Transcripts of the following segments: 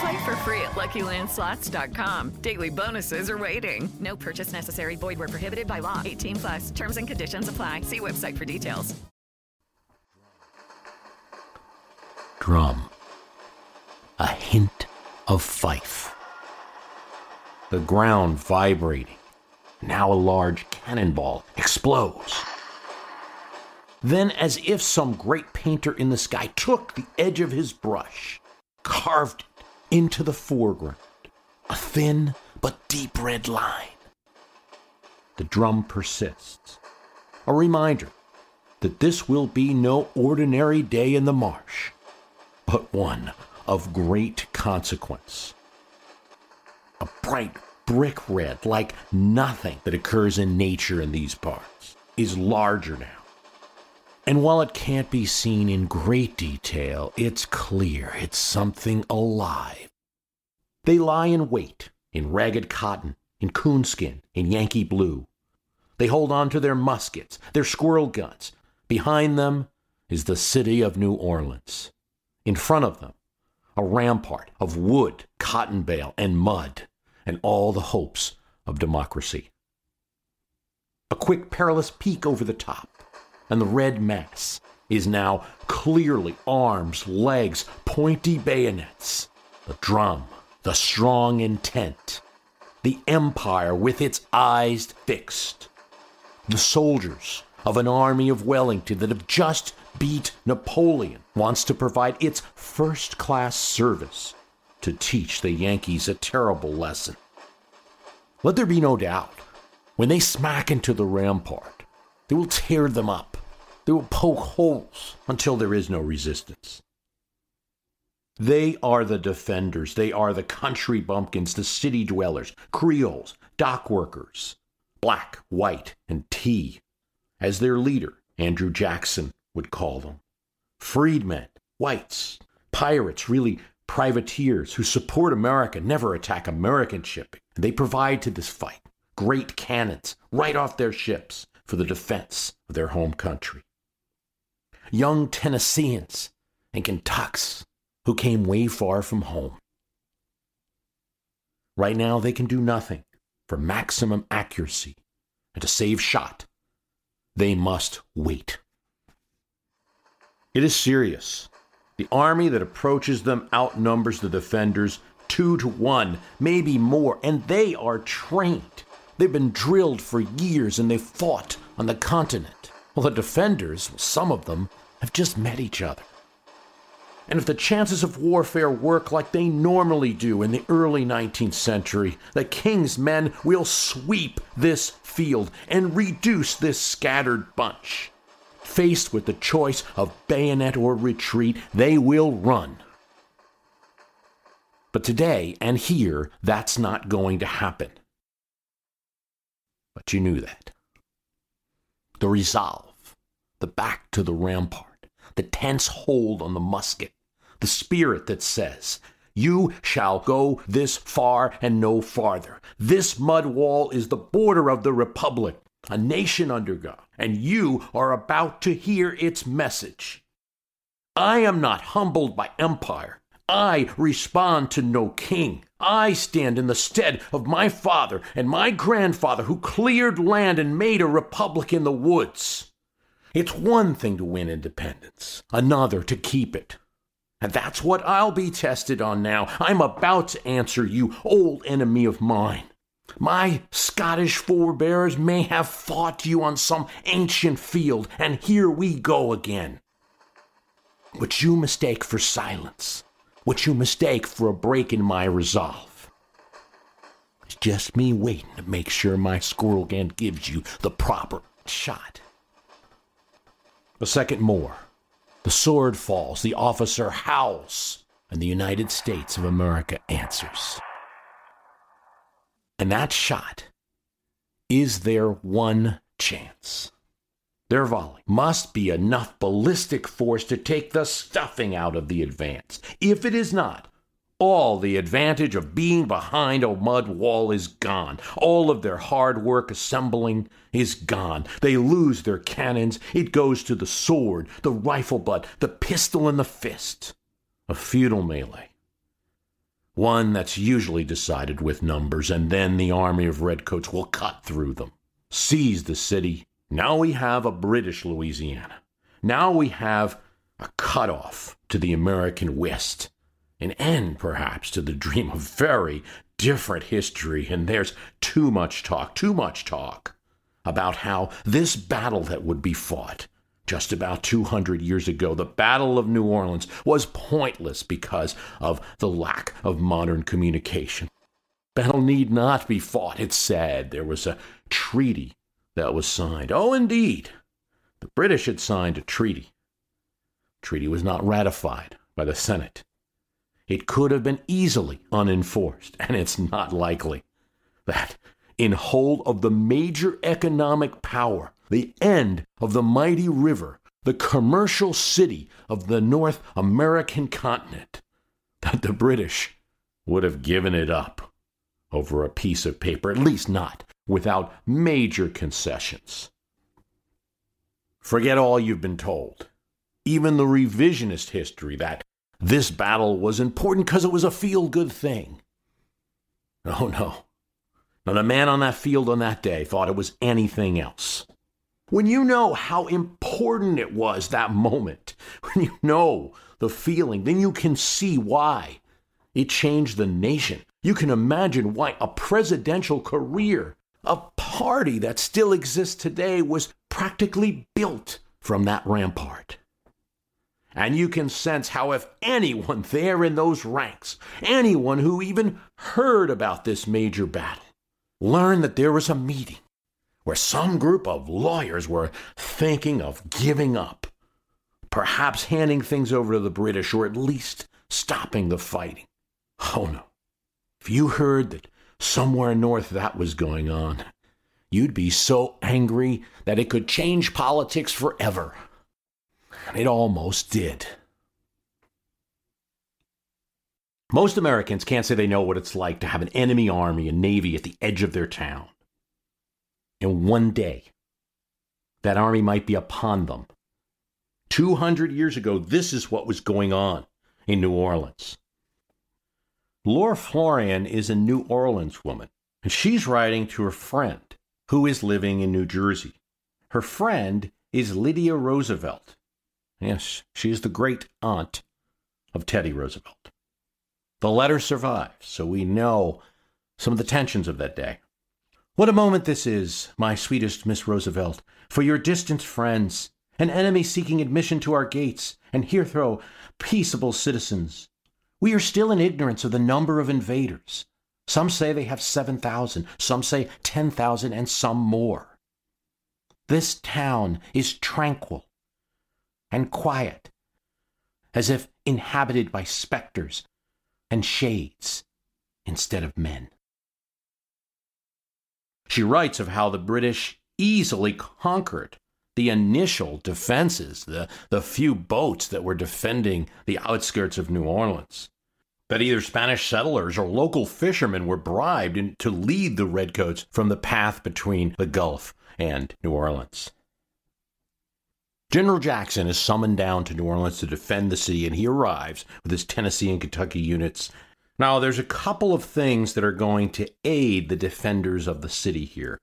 Play for free at LuckyLandSlots.com. Daily bonuses are waiting. No purchase necessary. Void where prohibited by law. 18 plus. Terms and conditions apply. See website for details. Drum. A hint of fife. The ground vibrating. Now a large cannonball explodes. Then, as if some great painter in the sky took the edge of his brush, carved into the foreground, a thin but deep red line. The drum persists, a reminder that this will be no ordinary day in the marsh, but one of great consequence. A bright brick red, like nothing that occurs in nature in these parts, is larger now. And while it can't be seen in great detail, it's clear it's something alive. They lie in wait in ragged cotton, in coonskin, in Yankee blue. They hold on to their muskets, their squirrel guns. Behind them is the city of New Orleans. In front of them, a rampart of wood, cotton bale, and mud, and all the hopes of democracy. A quick, perilous peek over the top and the red mass is now clearly arms, legs, pointy bayonets. The drum, the strong intent, the empire with its eyes fixed. The soldiers of an army of Wellington that have just beat Napoleon wants to provide its first class service to teach the Yankees a terrible lesson. Let there be no doubt, when they smack into the rampart, they will tear them up. They will poke holes until there is no resistance. They are the defenders. They are the country bumpkins, the city dwellers, Creoles, dock workers, black, white, and tea, as their leader, Andrew Jackson, would call them. Freedmen, whites, pirates, really privateers who support America, never attack American shipping. And they provide to this fight great cannons right off their ships for the defense of their home country. Young Tennesseans and Kentucks who came way far from home. Right now, they can do nothing for maximum accuracy and to save shot. They must wait. It is serious. The army that approaches them outnumbers the defenders two to one, maybe more, and they are trained. They've been drilled for years and they've fought on the continent. Well, the defenders, some of them, have just met each other. And if the chances of warfare work like they normally do in the early 19th century, the king's men will sweep this field and reduce this scattered bunch. Faced with the choice of bayonet or retreat, they will run. But today and here, that's not going to happen. But you knew that. The resolve, the back to the rampart, the tense hold on the musket, the spirit that says, You shall go this far and no farther. This mud wall is the border of the republic, a nation under God, and you are about to hear its message. I am not humbled by empire. I respond to no king. I stand in the stead of my father and my grandfather who cleared land and made a republic in the woods. It's one thing to win independence, another to keep it. And that's what I'll be tested on now. I'm about to answer you, old enemy of mine. My Scottish forebears may have fought you on some ancient field, and here we go again. What you mistake for silence, what you mistake for a break in my resolve. It's just me waiting to make sure my squirrel gun gives you the proper shot. A second more. The sword falls, the officer howls, and the United States of America answers. And that shot is their one chance. Their volley must be enough ballistic force to take the stuffing out of the advance. If it is not, all the advantage of being behind a mud wall is gone. All of their hard work assembling is gone. They lose their cannons. It goes to the sword, the rifle butt, the pistol, and the fist. A futile melee. One that's usually decided with numbers, and then the army of redcoats will cut through them, seize the city. Now we have a British Louisiana. Now we have a cutoff to the American West an end, perhaps, to the dream of very different history. And there's too much talk, too much talk about how this battle that would be fought just about 200 years ago, the Battle of New Orleans, was pointless because of the lack of modern communication. Battle need not be fought, it said. There was a treaty that was signed. Oh, indeed. The British had signed a treaty. The treaty was not ratified by the Senate. It could have been easily unenforced, and it's not likely that in hold of the major economic power, the end of the mighty river, the commercial city of the North American continent, that the British would have given it up over a piece of paper, at least not without major concessions. Forget all you've been told. Even the revisionist history that this battle was important because it was a feel good thing. Oh, no. Now, the man on that field on that day thought it was anything else. When you know how important it was that moment, when you know the feeling, then you can see why it changed the nation. You can imagine why a presidential career, a party that still exists today, was practically built from that rampart. And you can sense how, if anyone there in those ranks, anyone who even heard about this major battle, learned that there was a meeting where some group of lawyers were thinking of giving up, perhaps handing things over to the British or at least stopping the fighting. Oh no. If you heard that somewhere north that was going on, you'd be so angry that it could change politics forever. It almost did. Most Americans can't say they know what it's like to have an enemy army and navy at the edge of their town. And one day, that army might be upon them. 200 years ago, this is what was going on in New Orleans. Laura Florian is a New Orleans woman, and she's writing to her friend who is living in New Jersey. Her friend is Lydia Roosevelt, Yes, she is the great aunt of Teddy Roosevelt. The letter survives, so we know some of the tensions of that day. What a moment this is, my sweetest Miss Roosevelt, for your distant friends, an enemy seeking admission to our gates, and here throw peaceable citizens. We are still in ignorance of the number of invaders. Some say they have 7,000, some say 10,000, and some more. This town is tranquil and quiet, as if inhabited by specters and shades instead of men. She writes of how the British easily conquered the initial defenses, the, the few boats that were defending the outskirts of New Orleans. That either Spanish settlers or local fishermen were bribed to lead the redcoats from the path between the Gulf and New Orleans. General Jackson is summoned down to New Orleans to defend the city, and he arrives with his Tennessee and Kentucky units. Now, there's a couple of things that are going to aid the defenders of the city here.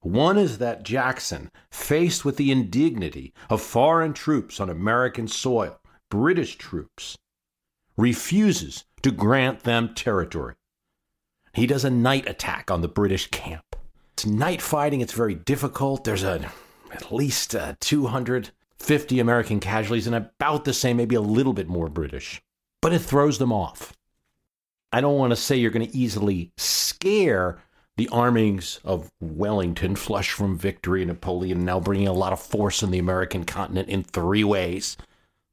One is that Jackson, faced with the indignity of foreign troops on American soil, British troops, refuses to grant them territory. He does a night attack on the British camp. It's night fighting, it's very difficult. There's a at least uh, 200 50 American casualties and about the same, maybe a little bit more British. But it throws them off. I don't want to say you're going to easily scare the armings of Wellington, flush from victory, Napoleon now bringing a lot of force in the American continent in three ways.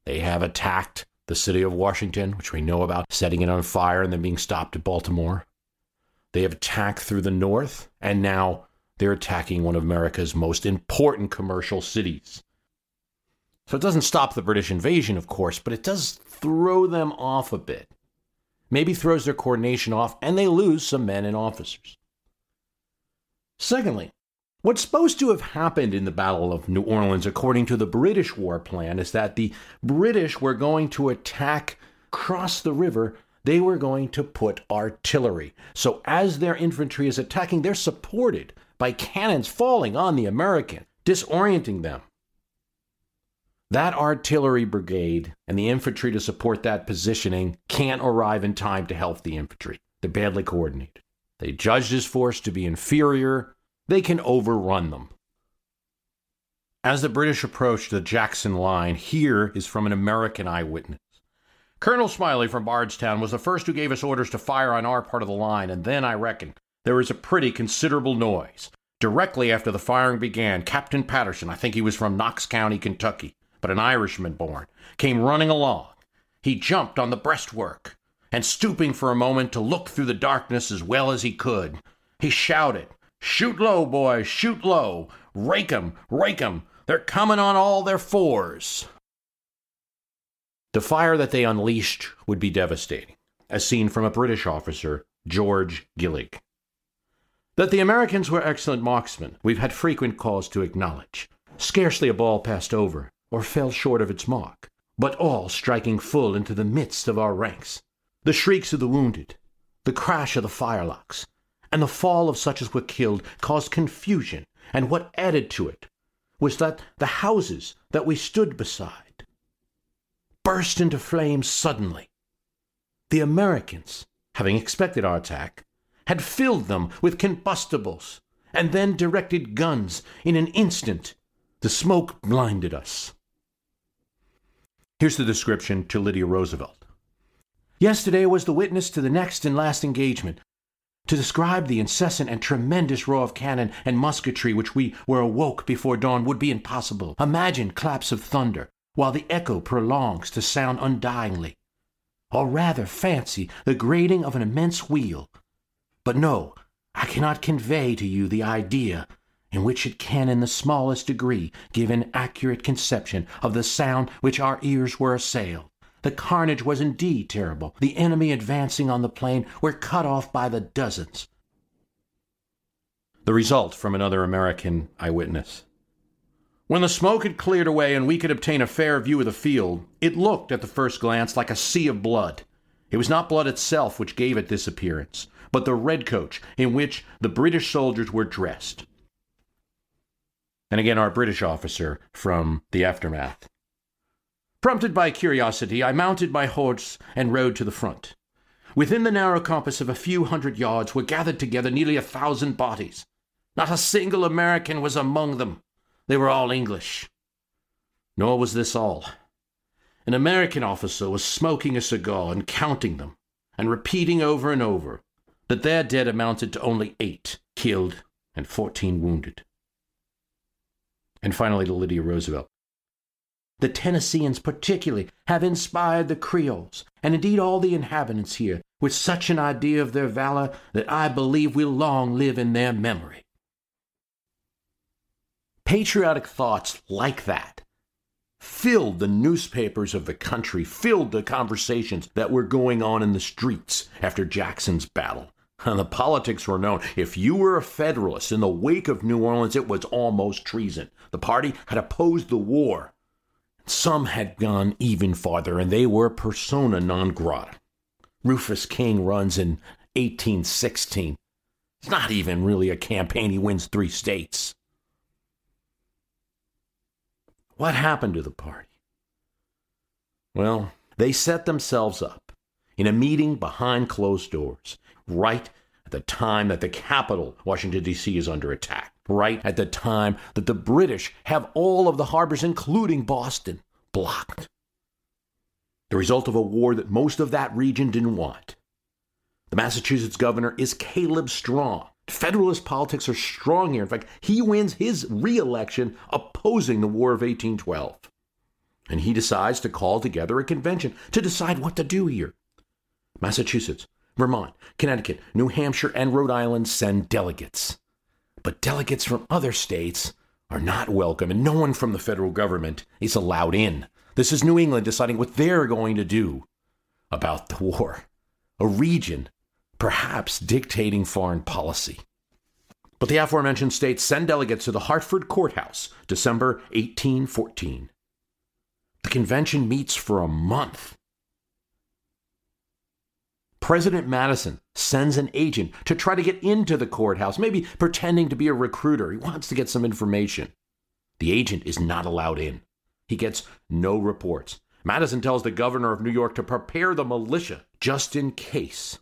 They have attacked the city of Washington, which we know about, setting it on fire and then being stopped at Baltimore. They have attacked through the north, and now they're attacking one of America's most important commercial cities. So it doesn't stop the British invasion, of course, but it does throw them off a bit. Maybe throws their coordination off, and they lose some men and officers. Secondly, what's supposed to have happened in the Battle of New Orleans, according to the British war plan, is that the British were going to attack across the river they were going to put artillery. So as their infantry is attacking, they're supported by cannons falling on the American, disorienting them. That artillery brigade and the infantry to support that positioning can't arrive in time to help the infantry. They're badly coordinated. They judge this force to be inferior. They can overrun them. As the British approached the Jackson line, here is from an American eyewitness. Colonel Smiley from Bardstown was the first who gave us orders to fire on our part of the line, and then I reckon there was a pretty considerable noise. Directly after the firing began, Captain Patterson, I think he was from Knox County, Kentucky, but an Irishman born, came running along. He jumped on the breastwork, and stooping for a moment to look through the darkness as well as he could, he shouted, Shoot low, boys, shoot low! Rake 'em, rake 'em! They're coming on all their fours! The fire that they unleashed would be devastating, as seen from a British officer, George Gleig. That the Americans were excellent marksmen, we've had frequent cause to acknowledge. Scarcely a ball passed over, or fell short of its mark, but all striking full into the midst of our ranks. The shrieks of the wounded, the crash of the firelocks, and the fall of such as were killed caused confusion, and what added to it was that the houses that we stood beside burst into flames suddenly. The Americans, having expected our attack, had filled them with combustibles and then directed guns in an instant. The smoke blinded us. Here's the description to Lydia Roosevelt. Yesterday was the witness to the next and last engagement. To describe the incessant and tremendous roar of cannon and musketry which we were awoke before dawn would be impossible. Imagine claps of thunder, while the echo prolongs to sound undyingly. Or rather, fancy the grating of an immense wheel. But no, I cannot convey to you the idea in which it can in the smallest degree give an accurate conception of the sound which our ears were assailed. The carnage was indeed terrible. The enemy advancing on the plain were cut off by the dozens. The result from another American eyewitness. When the smoke had cleared away and we could obtain a fair view of the field, it looked at the first glance like a sea of blood. It was not blood itself which gave it this appearance, but the red redcoats in which the British soldiers were dressed. And again, our British officer from the aftermath. Prompted by curiosity, I mounted my horse and rode to the front. Within the narrow compass of a few hundred yards were gathered together nearly a thousand bodies. Not a single American was among them. They were all English. Nor was this all. An American officer was smoking a cigar and counting them, and repeating over and over that their dead amounted to only eight killed and fourteen wounded. And finally to Lydia Roosevelt. The Tennesseans, particularly, have inspired the Creoles, and indeed all the inhabitants here, with such an idea of their valor that I believe will long live in their memory. Patriotic thoughts like that filled the newspapers of the country, filled the conversations that were going on in the streets after Jackson's battle. And the politics were known. If you were a Federalist in the wake of New Orleans, it was almost treason. The party had opposed the war. Some had gone even farther, and they were persona non grata. Rufus King runs in 1816. It's not even really a campaign. He wins three states. What happened to the party? Well, they set themselves up in a meeting behind closed doors, right at the time that the capital, Washington, D.C., is under attack, right at the time that the British have all of the harbors, including Boston, blocked. The result of a war that most of that region didn't want. The Massachusetts governor is Caleb Strong. Federalist politics are strong here. In fact, he wins his reelection opposing the War of 1812. And he decides to call together a convention to decide what to do here. Massachusetts, Vermont, Connecticut, New Hampshire, and Rhode Island send delegates. But delegates from other states are not welcome, and no one from the federal government is allowed in. This is New England deciding what they're going to do about the war. A region, perhaps dictating foreign policy. But the aforementioned states send delegates to the Hartford Courthouse, December 1814. The convention meets for a month. President Madison sends an agent to try to get into the courthouse, maybe pretending to be a recruiter. He wants to get some information. The agent is not allowed in. He gets no reports. Madison tells the governor of New York to prepare the militia just in case.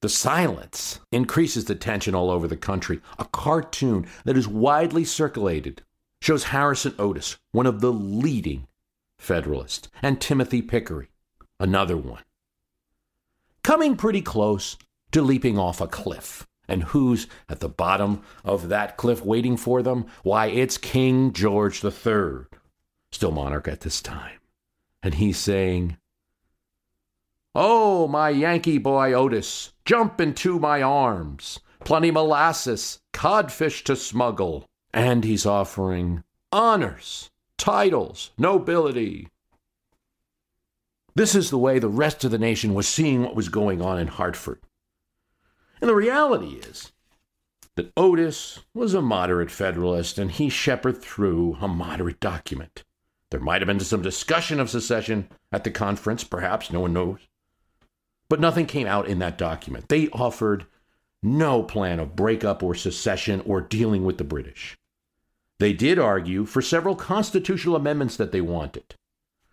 The silence increases the tension all over the country. A cartoon that is widely circulated shows Harrison Otis, one of the leading Federalists, and Timothy Pickering, another one, coming pretty close to leaping off a cliff. And who's at the bottom of that cliff waiting for them? Why, it's King George III, still monarch at this time. And he's saying, Oh, my Yankee boy Otis, jump into my arms. Plenty molasses, codfish to smuggle. And he's offering honors, titles, nobility. This is the way the rest of the nation was seeing what was going on in Hartford. And the reality is that Otis was a moderate Federalist and he shepherded through a moderate document. There might have been some discussion of secession at the conference, perhaps, no one knows. But nothing came out in that document. They offered no plan of breakup or secession or dealing with the British. They did argue for several constitutional amendments that they wanted.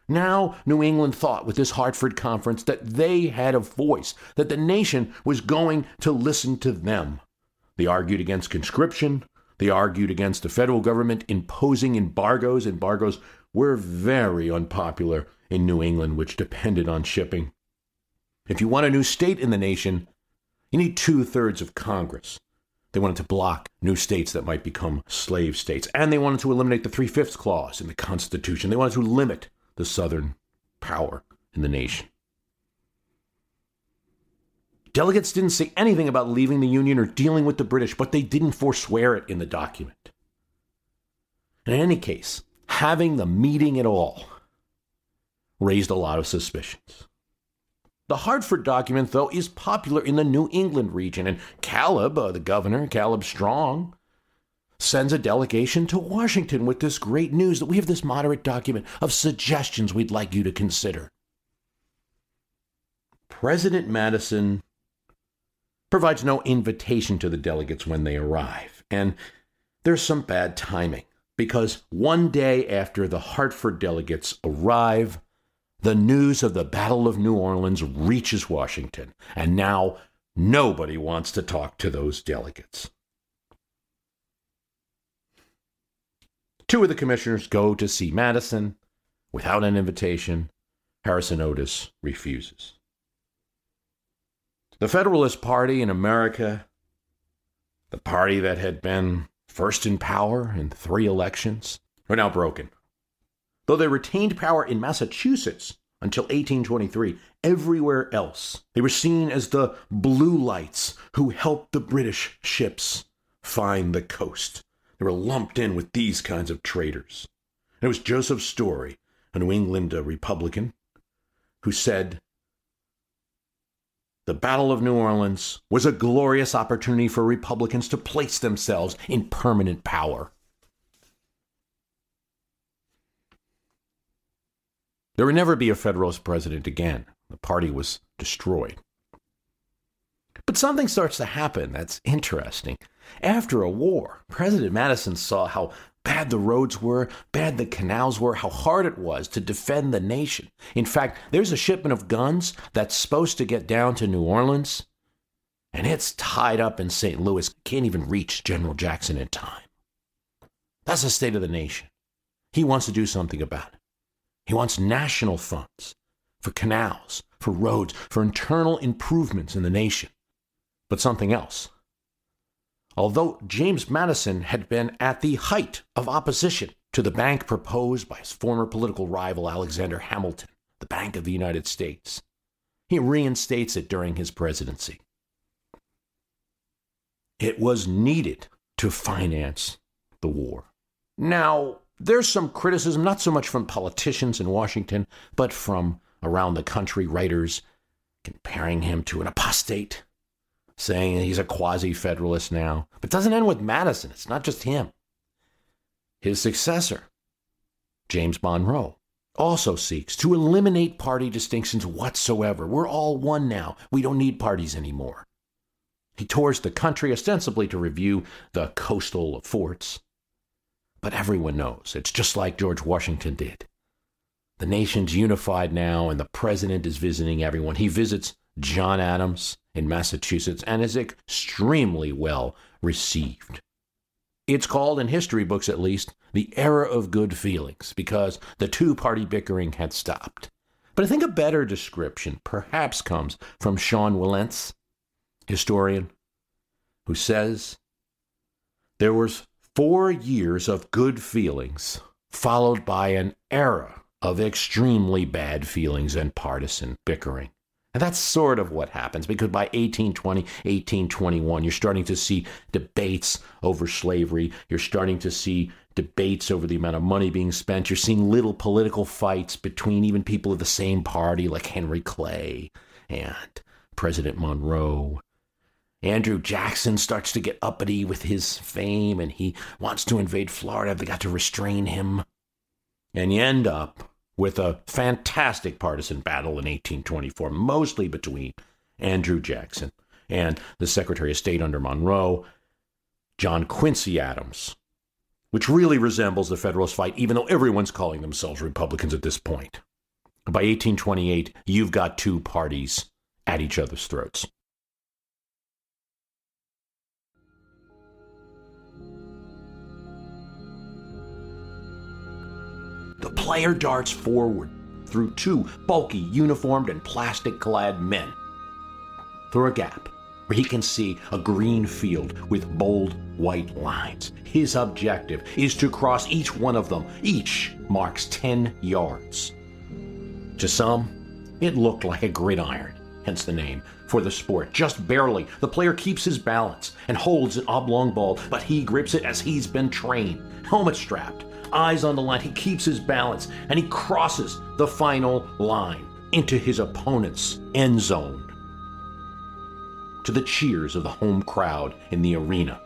Now, New England thought with this Hartford conference that they had a voice, that the nation was going to listen to them. They argued against conscription. They argued against the federal government imposing embargoes. Embargoes were very unpopular in New England, which depended on shipping. If you want a new state in the nation, you need two thirds of Congress. They wanted to block new states that might become slave states. And they wanted to eliminate the Three Fifths Clause in the Constitution. They wanted to limit the Southern power in the nation. Delegates didn't say anything about leaving the Union or dealing with the British, but they didn't forswear it in the document. in any case, having the meeting at all raised a lot of suspicions. The Hartford document, though, is popular in the New England region, and Caleb, uh, the governor, Caleb Strong, sends a delegation to Washington with this great news that we have this moderate document of suggestions we'd like you to consider. President Madison provides no invitation to the delegates when they arrive, and there's some bad timing because one day after the Hartford delegates arrive, the news of the Battle of New Orleans reaches Washington, and now nobody wants to talk to those delegates. Two of the commissioners go to see Madison without an invitation. Harrison Otis refuses. The Federalist Party in America, the party that had been first in power in three elections, are now broken. Though they retained power in Massachusetts until 1823, everywhere else they were seen as the blue lights who helped the British ships find the coast. They were lumped in with these kinds of traitors. It was Joseph Story, a New England uh, Republican, who said, The Battle of New Orleans was a glorious opportunity for Republicans to place themselves in permanent power. There would never be a Federalist president again. The party was destroyed. But something starts to happen that's interesting. After a war, President Madison saw how bad the roads were, bad the canals were, how hard it was to defend the nation. In fact, there's a shipment of guns that's supposed to get down to New Orleans, and it's tied up in St. Louis, can't even reach General Jackson in time. That's the state of the nation. He wants to do something about it. He wants national funds for canals, for roads, for internal improvements in the nation. But something else. Although James Madison had been at the height of opposition to the bank proposed by his former political rival Alexander Hamilton, the Bank of the United States, he reinstates it during his presidency. It was needed to finance the war. Now, there's some criticism, not so much from politicians in Washington, but from around the country, writers comparing him to an apostate, saying he's a quasi federalist now. But it doesn't end with Madison, it's not just him. His successor, James Monroe, also seeks to eliminate party distinctions whatsoever. We're all one now. We don't need parties anymore. He tours the country ostensibly to review the coastal forts. But everyone knows it's just like George Washington did. The nation's unified now, and the president is visiting everyone. He visits John Adams in Massachusetts and is extremely well received. It's called, in history books at least, the era of good feelings because the two party bickering had stopped. But I think a better description perhaps comes from Sean Wilentz, historian, who says there was four years of good feelings followed by an era of extremely bad feelings and partisan bickering. And that's sort of what happens because by 1820, 1821, you're starting to see debates over slavery. You're starting to see debates over the amount of money being spent. You're seeing little political fights between even people of the same party, like Henry Clay and President Monroe. Andrew Jackson starts to get uppity with his fame and he wants to invade Florida. They got to restrain him. And you end up with a fantastic partisan battle in 1824, mostly between Andrew Jackson and the Secretary of State under Monroe, John Quincy Adams, which really resembles the Federalist fight, even though everyone's calling themselves Republicans at this point. By 1828, you've got two parties at each other's throats. The player darts forward through two bulky, uniformed, and plastic clad men. Through a gap where he can see a green field with bold white lines. His objective is to cross each one of them. Each marks 10 yards. To some, it looked like a gridiron, hence the name, for the sport. Just barely. The player keeps his balance and holds an oblong ball, but he grips it as he's been trained, helmet strapped, eyes on the line. He keeps his balance and he crosses the final line into his opponent's end zone. To the cheers of the home crowd in the arena.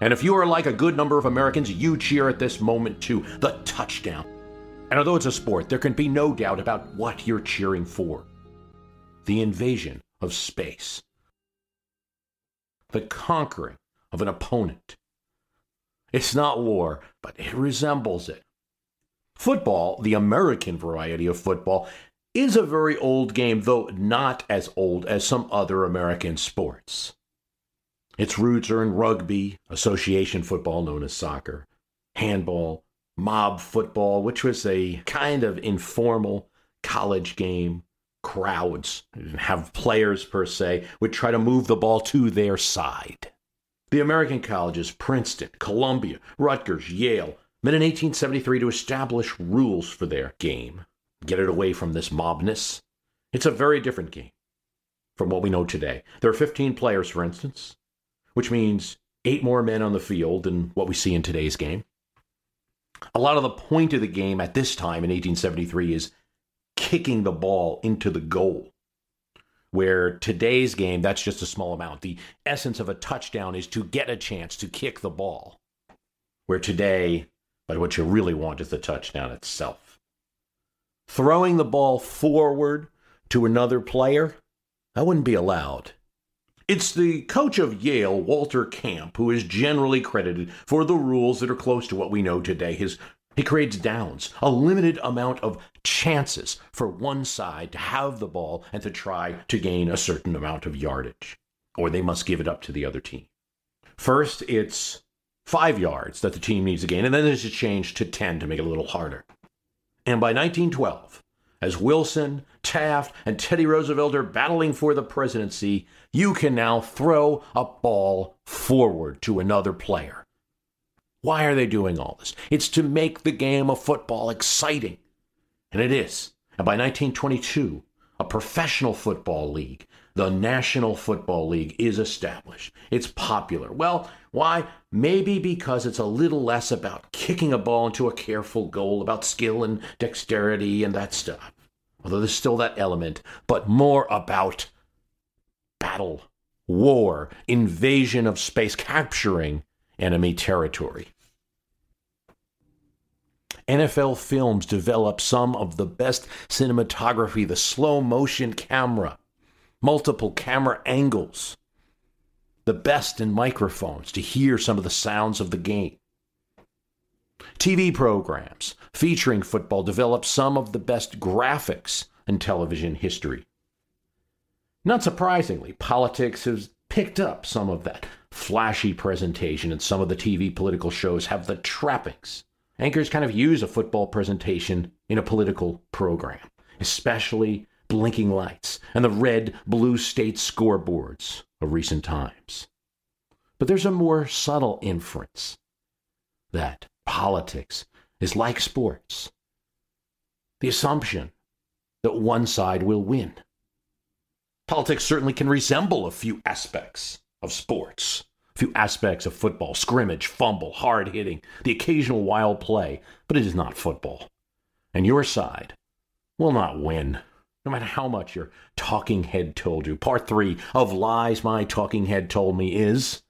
And if you are like a good number of Americans, you cheer at this moment too the touchdown. And although it's a sport, there can be no doubt about what you're cheering for the invasion of space, the conquering of an opponent it's not war, but it resembles it. Football, the American variety of football, is a very old game, though not as old as some other American sports. Its roots are in rugby, association football known as soccer, handball, mob football, which was a kind of informal college game. Crowds, have players per se, would try to move the ball to their side. The American colleges, Princeton, Columbia, Rutgers, Yale, met in 1873 to establish rules for their game, get it away from this mobness. It's a very different game from what we know today. There are 15 players, for instance, which means eight more men on the field than what we see in today's game. A lot of the point of the game at this time in 1873 is kicking the ball into the goal where today's game, that's just a small amount. The essence of a touchdown is to get a chance to kick the ball. Where today, but what you really want is the touchdown itself. Throwing the ball forward to another player, that wouldn't be allowed. It's the coach of Yale, Walter Camp, who is generally credited for the rules that are close to what we know today. His he creates downs, a limited amount of chances for one side to have the ball and to try to gain a certain amount of yardage, or they must give it up to the other team. First, it's five yards that the team needs to gain, and then there's a change to 10 to make it a little harder. And by 1912, as Wilson, Taft, and Teddy Roosevelt are battling for the presidency, you can now throw a ball forward to another player. Why are they doing all this? It's to make the game of football exciting. And it is. And by 1922, a professional football league, the National Football League is established. It's popular. Well, why? Maybe because it's a little less about kicking a ball into a careful goal, about skill and dexterity and that stuff. Although there's still that element, but more about battle, war, invasion of space, capturing enemy territory. NFL Films develop some of the best cinematography, the slow motion camera, multiple camera angles, the best in microphones to hear some of the sounds of the game. TV programs featuring football develop some of the best graphics in television history. Not surprisingly, politics has picked up some of that flashy presentation, and some of the TV political shows have the trappings Anchors kind of use a football presentation in a political program, especially blinking lights and the red blue state scoreboards of recent times. But there's a more subtle inference that politics is like sports the assumption that one side will win. Politics certainly can resemble a few aspects of sports few aspects of football scrimmage, fumble, hard hitting, the occasional wild play, but it is not football. And your side will not win, no matter how much your talking head told you. Part three of lies my talking head told me is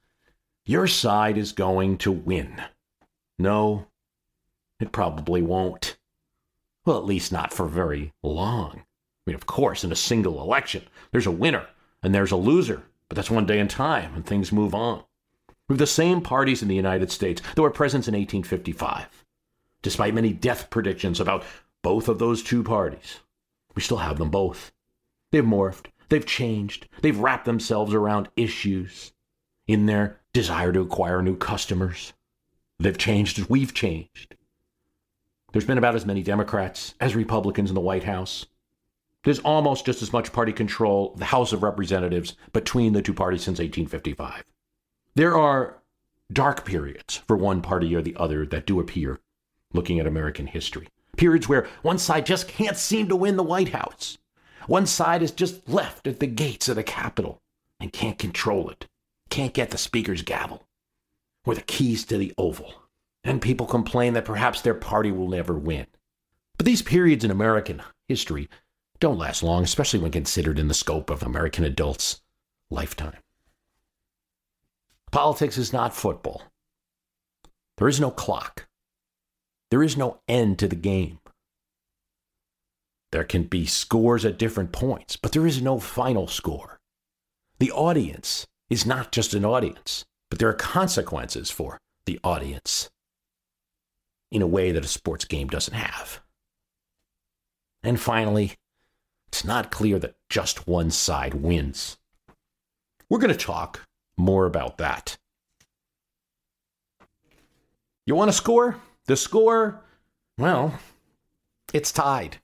your side is going to win. No, it probably won't. Well, at least not for very long. I mean, of course, in a single election, there's a winner and there's a loser, but that's one day in time and things move on. Have the same parties in the United States that were present in 1855. Despite many death predictions about both of those two parties, we still have them both. They've morphed, they've changed, they've wrapped themselves around issues in their desire to acquire new customers. They've changed as we've changed. There's been about as many Democrats as Republicans in the White House. There's almost just as much party control, the House of Representatives, between the two parties since 1855. There are dark periods for one party or the other that do appear looking at American history. Periods where one side just can't seem to win the White House. One side is just left at the gates of the Capitol and can't control it, can't get the Speaker's gavel or the keys to the Oval. And people complain that perhaps their party will never win. But these periods in American history don't last long, especially when considered in the scope of American adults' lifetime. Politics is not football. There is no clock. There is no end to the game. There can be scores at different points, but there is no final score. The audience is not just an audience, but there are consequences for the audience in a way that a sports game doesn't have. And finally, it's not clear that just one side wins. We're going to talk more about that. You want a score? The score, well, it's tied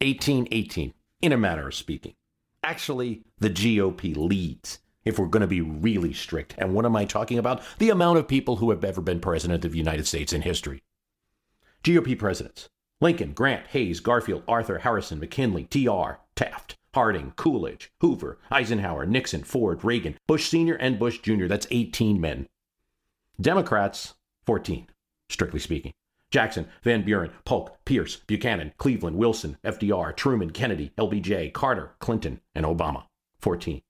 18 18, in a manner of speaking. Actually, the GOP leads, if we're going to be really strict. And what am I talking about? The amount of people who have ever been president of the United States in history. GOP presidents Lincoln, Grant, Hayes, Garfield, Arthur, Harrison, McKinley, T.R., Taft. Harding, Coolidge, Hoover, Eisenhower, Nixon, Ford, Reagan, Bush Sr., and Bush Jr. That's 18 men. Democrats, 14, strictly speaking. Jackson, Van Buren, Polk, Pierce, Buchanan, Cleveland, Wilson, FDR, Truman, Kennedy, LBJ, Carter, Clinton, and Obama, 14.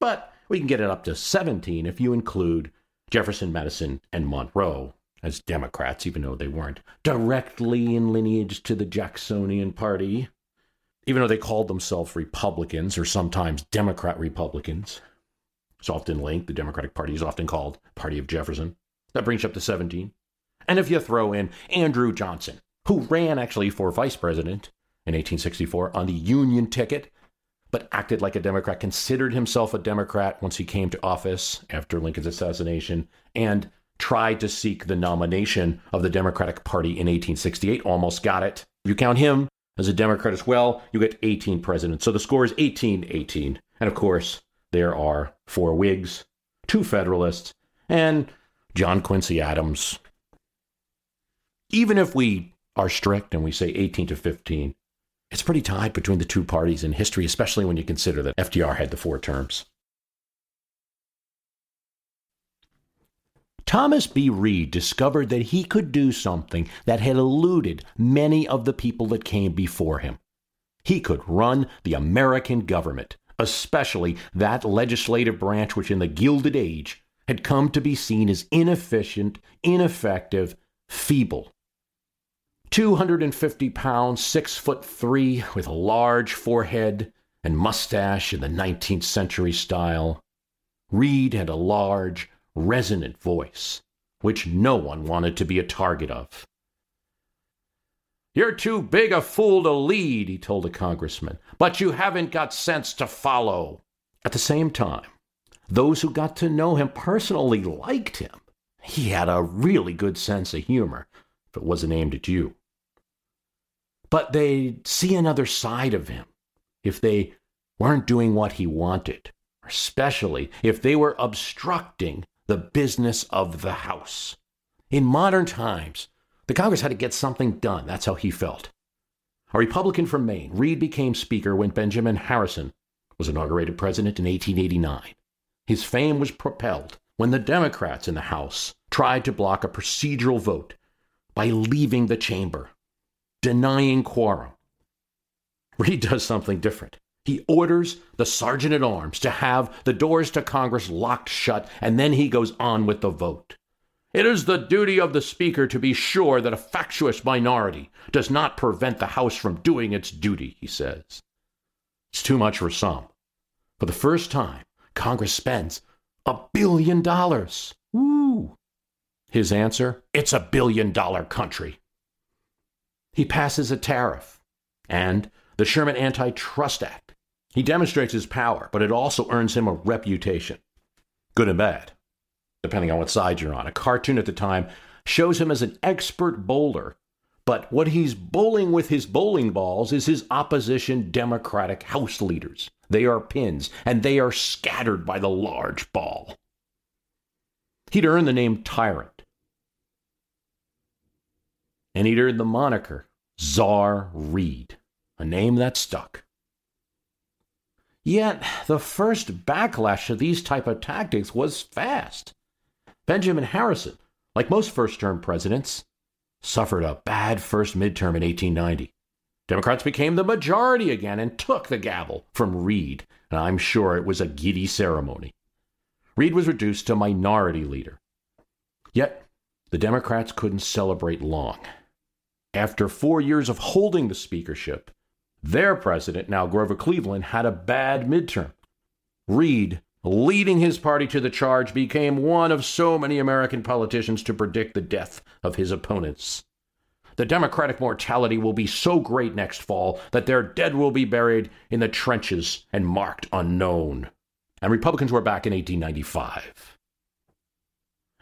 But we can get it up to 17 if you include Jefferson, Madison, and Monroe as Democrats, even though they weren't directly in lineage to the Jacksonian Party even though they called themselves Republicans or sometimes Democrat Republicans. It's often linked. The Democratic Party is often called Party of Jefferson. That brings you up to 17. And if you throw in Andrew Johnson, who ran actually for vice president in 1864 on the Union ticket, but acted like a Democrat, considered himself a Democrat once he came to office after Lincoln's assassination, and tried to seek the nomination of the Democratic Party in 1868, almost got it. You count him as a Democrat as well, you get 18 presidents. So the score is 18 18. And of course, there are four Whigs, two Federalists, and John Quincy Adams. Even if we are strict and we say 18 to 15, It's pretty tied between the two parties in history, especially when you consider that FDR had the four terms. Thomas B. Reed discovered that he could do something that had eluded many of the people that came before him. He could run the American government, especially that legislative branch which in the Gilded Age had come to be seen as inefficient, ineffective, feeble. 250 pounds, six foot three, with a large forehead and mustache in the 19th century style. Reed had a large, resonant voice, which no one wanted to be a target of. You're too big a fool to lead, he told a congressman, but you haven't got sense to follow. At the same time, those who got to know him personally liked him. He had a really good sense of humor, if it wasn't aimed at you. But they'd see another side of him if they weren't doing what he wanted, especially if they were obstructing the business of the House. In modern times, the Congress had to get something done. That's how he felt. A Republican from Maine, Reed became Speaker when Benjamin Harrison was inaugurated president in 1889. His fame was propelled when the Democrats in the House tried to block a procedural vote by leaving the chamber, denying quorum. Reed does something different. He orders the sergeant at arms to have the doors to Congress locked shut, and then he goes on with the vote. It is the duty of the Speaker to be sure that a factious minority does not prevent the House from doing its duty, he says. It's too much for some. For the first time, Congress spends a billion dollars. Woo! His answer it's a billion dollar country. He passes a tariff and the Sherman Antitrust Act he demonstrates his power, but it also earns him a reputation. Good and bad, depending on what side you're on. A cartoon at the time shows him as an expert bowler, but what he's bowling with his bowling balls is his opposition Democratic House leaders. They are pins, and they are scattered by the large ball. He'd earned the name Tyrant. And he'd earned the moniker Czar Reed, a name that stuck. Yet the first backlash to these type of tactics was fast. Benjamin Harrison, like most first-term presidents, suffered a bad first midterm in 1890. Democrats became the majority again and took the gavel from Reed, and I'm sure it was a giddy ceremony. Reed was reduced to minority leader. Yet the Democrats couldn't celebrate long. After four years of holding the speakership, their president, now Grover Cleveland, had a bad midterm. Reed, leading his party to the charge, became one of so many American politicians to predict the death of his opponents. The Democratic mortality will be so great next fall that their dead will be buried in the trenches and marked unknown. And Republicans were back in 1895.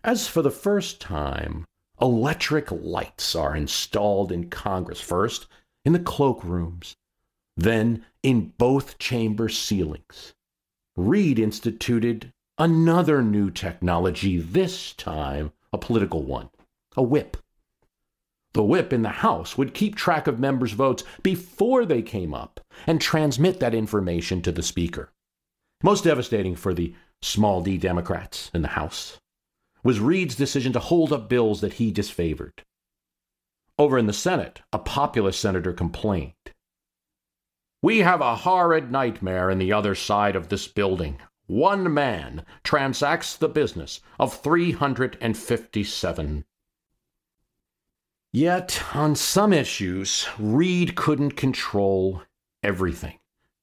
As for the first time, electric lights are installed in Congress, first in the cloakrooms, then in both chamber ceilings. Reed instituted another new technology, this time a political one a whip. The whip in the House would keep track of members' votes before they came up and transmit that information to the Speaker. Most devastating for the small d Democrats in the House was Reed's decision to hold up bills that he disfavored. Over in the Senate, a populist senator complained we have a horrid nightmare in the other side of this building. One man transacts the business of 357. Yet, on some issues, Reed couldn't control everything.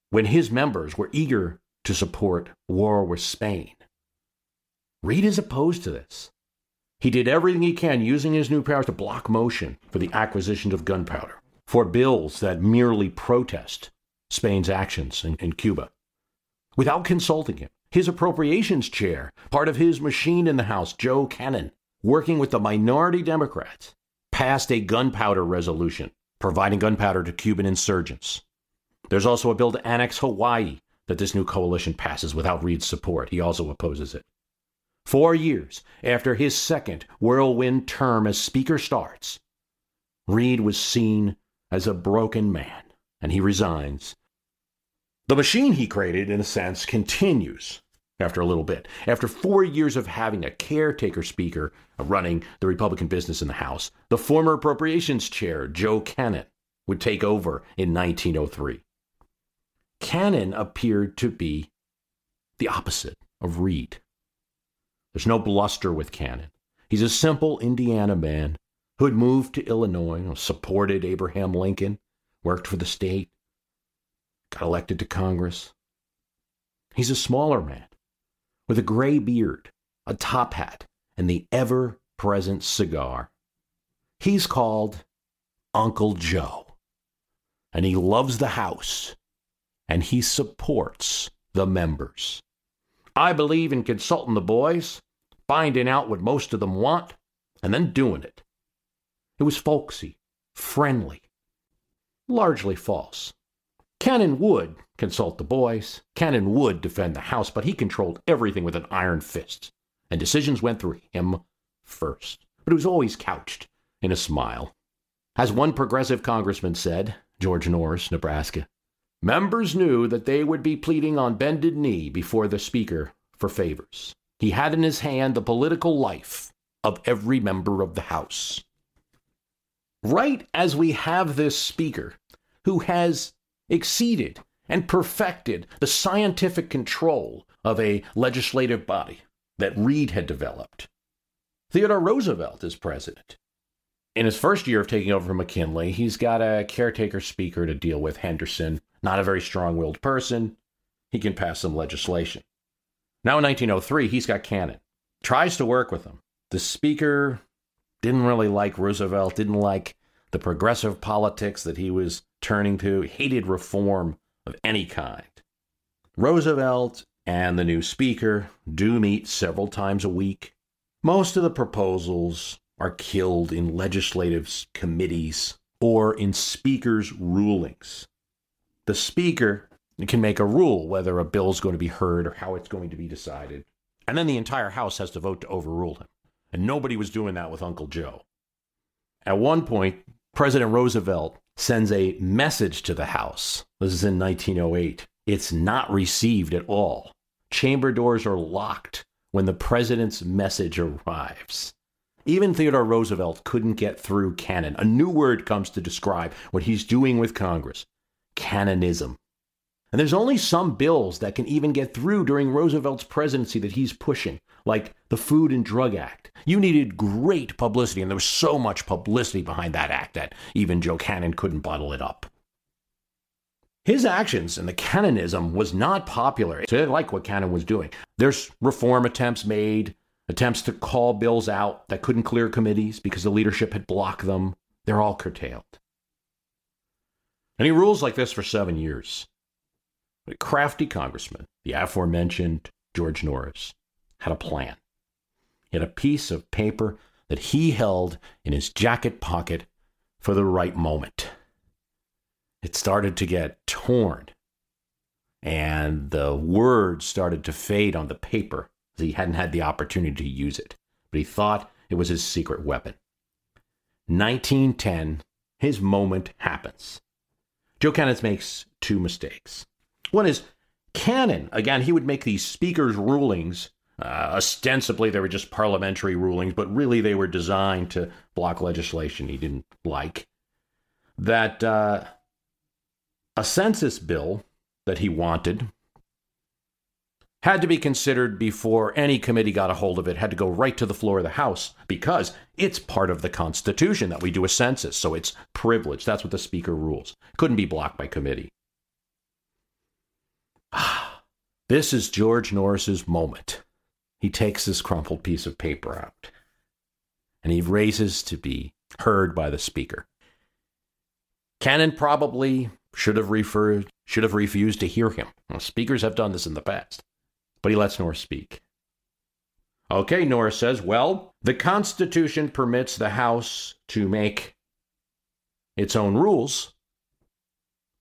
When his members were eager to support war with Spain, Reed is opposed to this. He did everything he can using his new powers to block motion for the acquisition of gunpowder, for bills that merely protest Spain's actions in, in Cuba. Without consulting him, his appropriations chair, part of his machine in the House, Joe Cannon, working with the minority Democrats, passed a gunpowder resolution providing gunpowder to Cuban insurgents. There's also a bill to annex Hawaii that this new coalition passes without Reed's support. He also opposes it. Four years after his second whirlwind term as Speaker starts, Reed was seen as a broken man and he resigns. The machine he created, in a sense, continues after a little bit. After four years of having a caretaker speaker running the Republican business in the House, the former appropriations chair, Joe Cannon, would take over in 1903. Cannon appeared to be the opposite of Reed. There's no bluster with Cannon. He's a simple Indiana man who had moved to Illinois, supported Abraham Lincoln, worked for the state, got elected to Congress. He's a smaller man with a gray beard, a top hat, and the ever present cigar. He's called Uncle Joe, and he loves the house, and he supports the members. I believe in consulting the boys, finding out what most of them want, and then doing it. It was folksy, friendly, largely false. Cannon would consult the boys. Cannon would defend the House, but he controlled everything with an iron fist, and decisions went through him first. But it was always couched in a smile. As one progressive congressman said, George Norris, Nebraska, members knew that they would be pleading on bended knee before the Speaker for favors. He had in his hand the political life of every member of the House. Right as we have this Speaker, who has exceeded and perfected the scientific control of a legislative body that Reed had developed. Theodore Roosevelt is president. In his first year of taking over from McKinley, he's got a caretaker speaker to deal with, Henderson, not a very strong willed person. He can pass some legislation. Now in 1903, he's got Cannon. Tries to work with him. The speaker didn't really like Roosevelt, didn't like the progressive politics that he was turning to, hated reform of any kind. Roosevelt and the new speaker do meet several times a week. Most of the proposals are killed in legislative committees or in speakers' rulings. The speaker can make a rule whether a bill is going to be heard or how it's going to be decided. And then the entire House has to vote to overrule him. And nobody was doing that with Uncle Joe. At one point, President Roosevelt sends a message to the House. This is in 1908. It's not received at all. Chamber doors are locked when the president's message arrives. Even Theodore Roosevelt couldn't get through Cannon. A new word comes to describe what he's doing with Congress cannonism. And there's only some bills that can even get through during Roosevelt's presidency that he's pushing, like the Food and Drug Act. You needed great publicity, and there was so much publicity behind that act that even Joe Cannon couldn't bottle it up. His actions and the cannonism was not popular. So they like what Cannon was doing. There's reform attempts made, attempts to call bills out that couldn't clear committees because the leadership had blocked them. They're all curtailed. And he rules like this for seven years. A crafty congressman, the aforementioned George Norris, had a plan. He had a piece of paper that he held in his jacket pocket for the right moment. It started to get torn, and the words started to fade on the paper. He hadn't had the opportunity to use it, but he thought it was his secret weapon. 1910, his moment happens. Joe Cannon makes two mistakes. One is Cannon. Again, he would make these speakers' rulings. Uh, ostensibly, they were just parliamentary rulings, but really they were designed to block legislation he didn't like. That uh, a census bill that he wanted had to be considered before any committee got a hold of it, had to go right to the floor of the House because it's part of the Constitution that we do a census. So it's privileged. That's what the Speaker rules. Couldn't be blocked by committee. This is George Norris's moment. He takes this crumpled piece of paper out and he raises to be heard by the speaker. Cannon probably should have referred should have refused to hear him. Well, speakers have done this in the past. But he lets Norris speak. Okay, Norris says, well, the Constitution permits the House to make its own rules.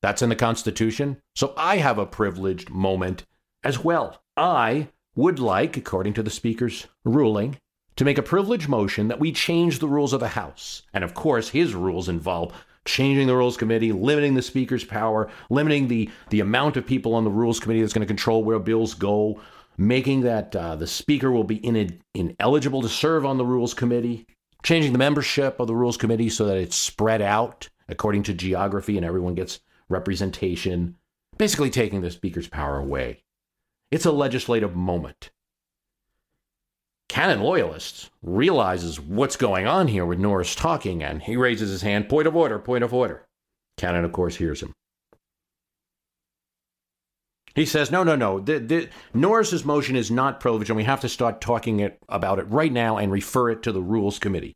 That's in the Constitution. So I have a privileged moment as well. I would like, according to the Speaker's ruling, to make a privilege motion that we change the rules of the House. And of course, his rules involve changing the Rules Committee, limiting the Speaker's power, limiting the, the amount of people on the Rules Committee that's going to control where bills go, making that uh, the Speaker will be in, ineligible to serve on the Rules Committee, changing the membership of the Rules Committee so that it's spread out according to geography and everyone gets representation, basically taking the Speaker's power away. It's a legislative moment. Cannon loyalists realizes what's going on here with Norris talking, and he raises his hand. Point of order, point of order. Cannon, of course, hears him. He says, no, no, no. The, the, Norris's motion is not privileged, and we have to start talking it, about it right now and refer it to the Rules Committee.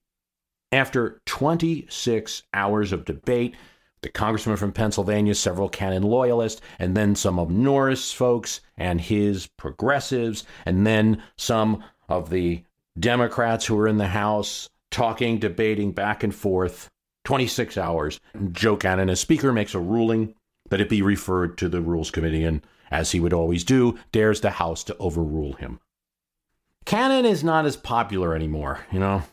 After 26 hours of debate, the congressman from Pennsylvania, several Cannon loyalists, and then some of Norris folks and his progressives, and then some of the Democrats who were in the House talking, debating back and forth. 26 hours. Joe Cannon, as Speaker, makes a ruling that it be referred to the Rules Committee, and as he would always do, dares the House to overrule him. Cannon is not as popular anymore, you know.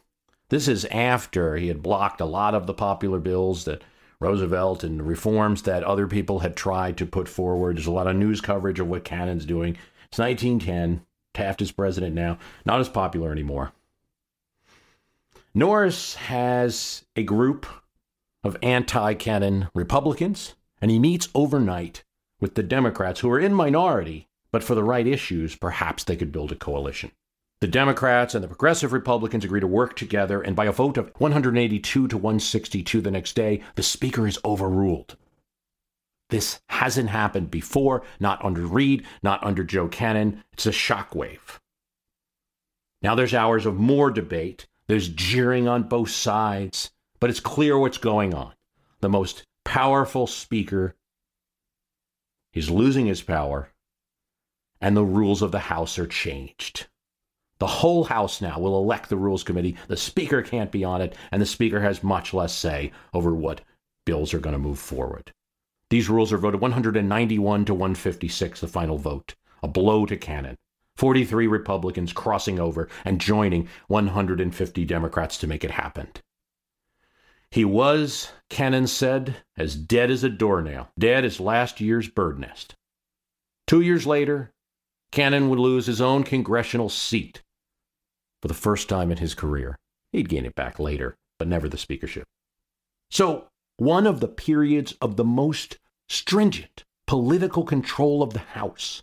This is after he had blocked a lot of the popular bills that Roosevelt and the reforms that other people had tried to put forward. There's a lot of news coverage of what Cannon's doing. It's 1910. Taft is president now, not as popular anymore. Norris has a group of anti Cannon Republicans, and he meets overnight with the Democrats, who are in minority, but for the right issues, perhaps they could build a coalition. The Democrats and the Progressive Republicans agree to work together, and by a vote of 182 to 162 the next day, the Speaker is overruled. This hasn't happened before, not under Reed, not under Joe Cannon. It's a shockwave. Now there's hours of more debate. There's jeering on both sides, but it's clear what's going on. The most powerful speaker is losing his power, and the rules of the House are changed. The whole House now will elect the Rules Committee. The Speaker can't be on it, and the Speaker has much less say over what bills are going to move forward. These rules are voted 191 to 156, the final vote, a blow to Cannon. 43 Republicans crossing over and joining 150 Democrats to make it happen. He was, Cannon said, as dead as a doornail, dead as last year's bird nest. Two years later, Cannon would lose his own congressional seat for the first time in his career. He'd gain it back later, but never the speakership. So, one of the periods of the most stringent political control of the House.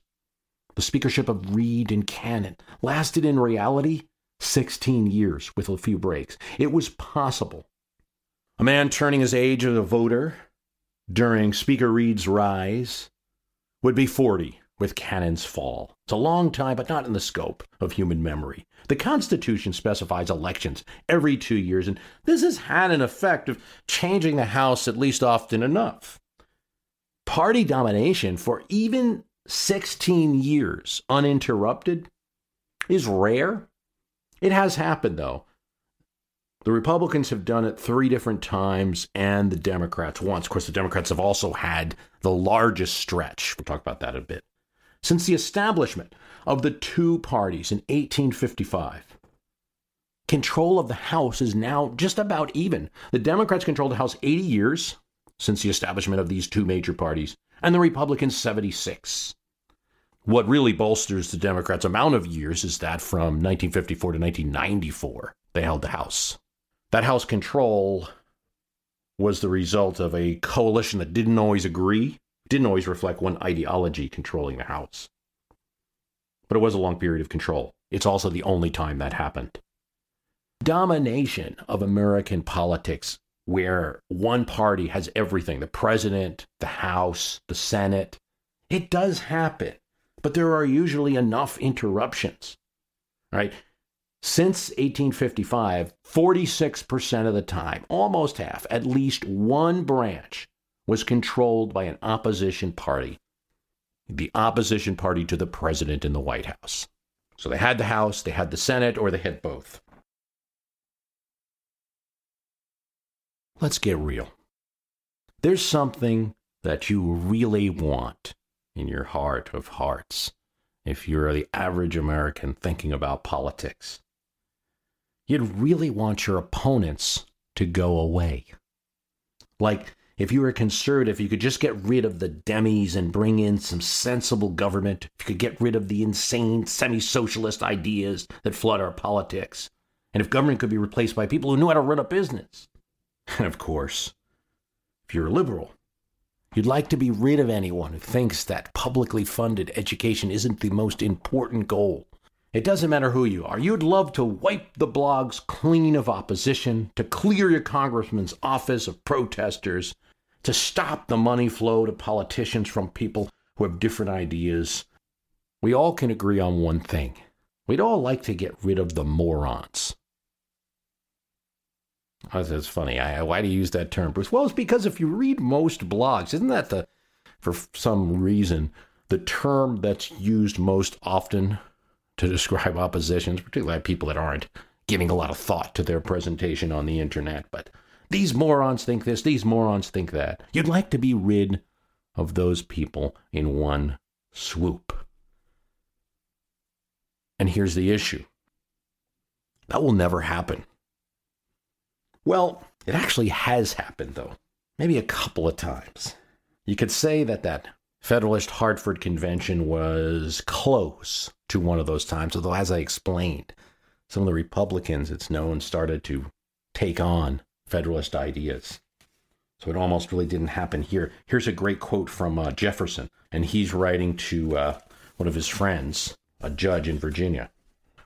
The speakership of Reed and Cannon lasted in reality 16 years with a few breaks. It was possible. A man turning his age as a voter during Speaker Reed's rise would be 40 with Cannon's fall. It's a long time, but not in the scope of human memory. The Constitution specifies elections every two years, and this has had an effect of changing the House at least often enough party domination for even 16 years uninterrupted is rare. It has happened, though. The Republicans have done it three different times, and the Democrats once. Of course, the Democrats have also had the largest stretch. We'll talk about that a bit. Since the establishment of the two parties in 1855, control of the House is now just about even. The Democrats control the House 80 years, since the establishment of these two major parties, and the Republicans 76. What really bolsters the Democrats' amount of years is that from 1954 to 1994, they held the House. That House control was the result of a coalition that didn't always agree, didn't always reflect one ideology controlling the House. But it was a long period of control. It's also the only time that happened. Domination of American politics where one party has everything the president, the House, the Senate. It does happen, but there are usually enough interruptions, right? Since 1855, 46% of the time, almost half, at least one branch was controlled by an opposition party, the opposition party to the president in the White House. So they had the House, they had the Senate, or they had both. let's get real. There's something that you really want in your heart of hearts if you're the average American thinking about politics. You'd really want your opponents to go away. Like, if you were a conservative, you could just get rid of the demis and bring in some sensible government. If You could get rid of the insane semi socialist ideas that flood our politics. And if government could be replaced by people who knew how to run a business. And of course, if you're a liberal, you'd like to be rid of anyone who thinks that publicly funded education isn't the most important goal. It doesn't matter who you are. You'd love to wipe the blogs clean of opposition, to clear your congressman's office of protesters, to stop the money flow to politicians from people who have different ideas. We all can agree on one thing. We'd all like to get rid of the morons. That's funny. I, why do you use that term, Bruce? Well, it's because if you read most blogs, isn't that the, for some reason, the term that's used most often to describe oppositions, particularly people that aren't giving a lot of thought to their presentation on the internet, but these morons think this, these morons think that. You'd like to be rid of those people in one swoop. And here's the issue that will never happen. Well, it actually has happened, though, maybe a couple of times. You could say that that Federalist Hartford Convention was close to one of those times, although, as I explained, some of the Republicans, it's known, started to take on Federalist ideas. So it almost really didn't happen here. Here's a great quote from uh, Jefferson, and he's writing to uh, one of his friends, a judge in Virginia.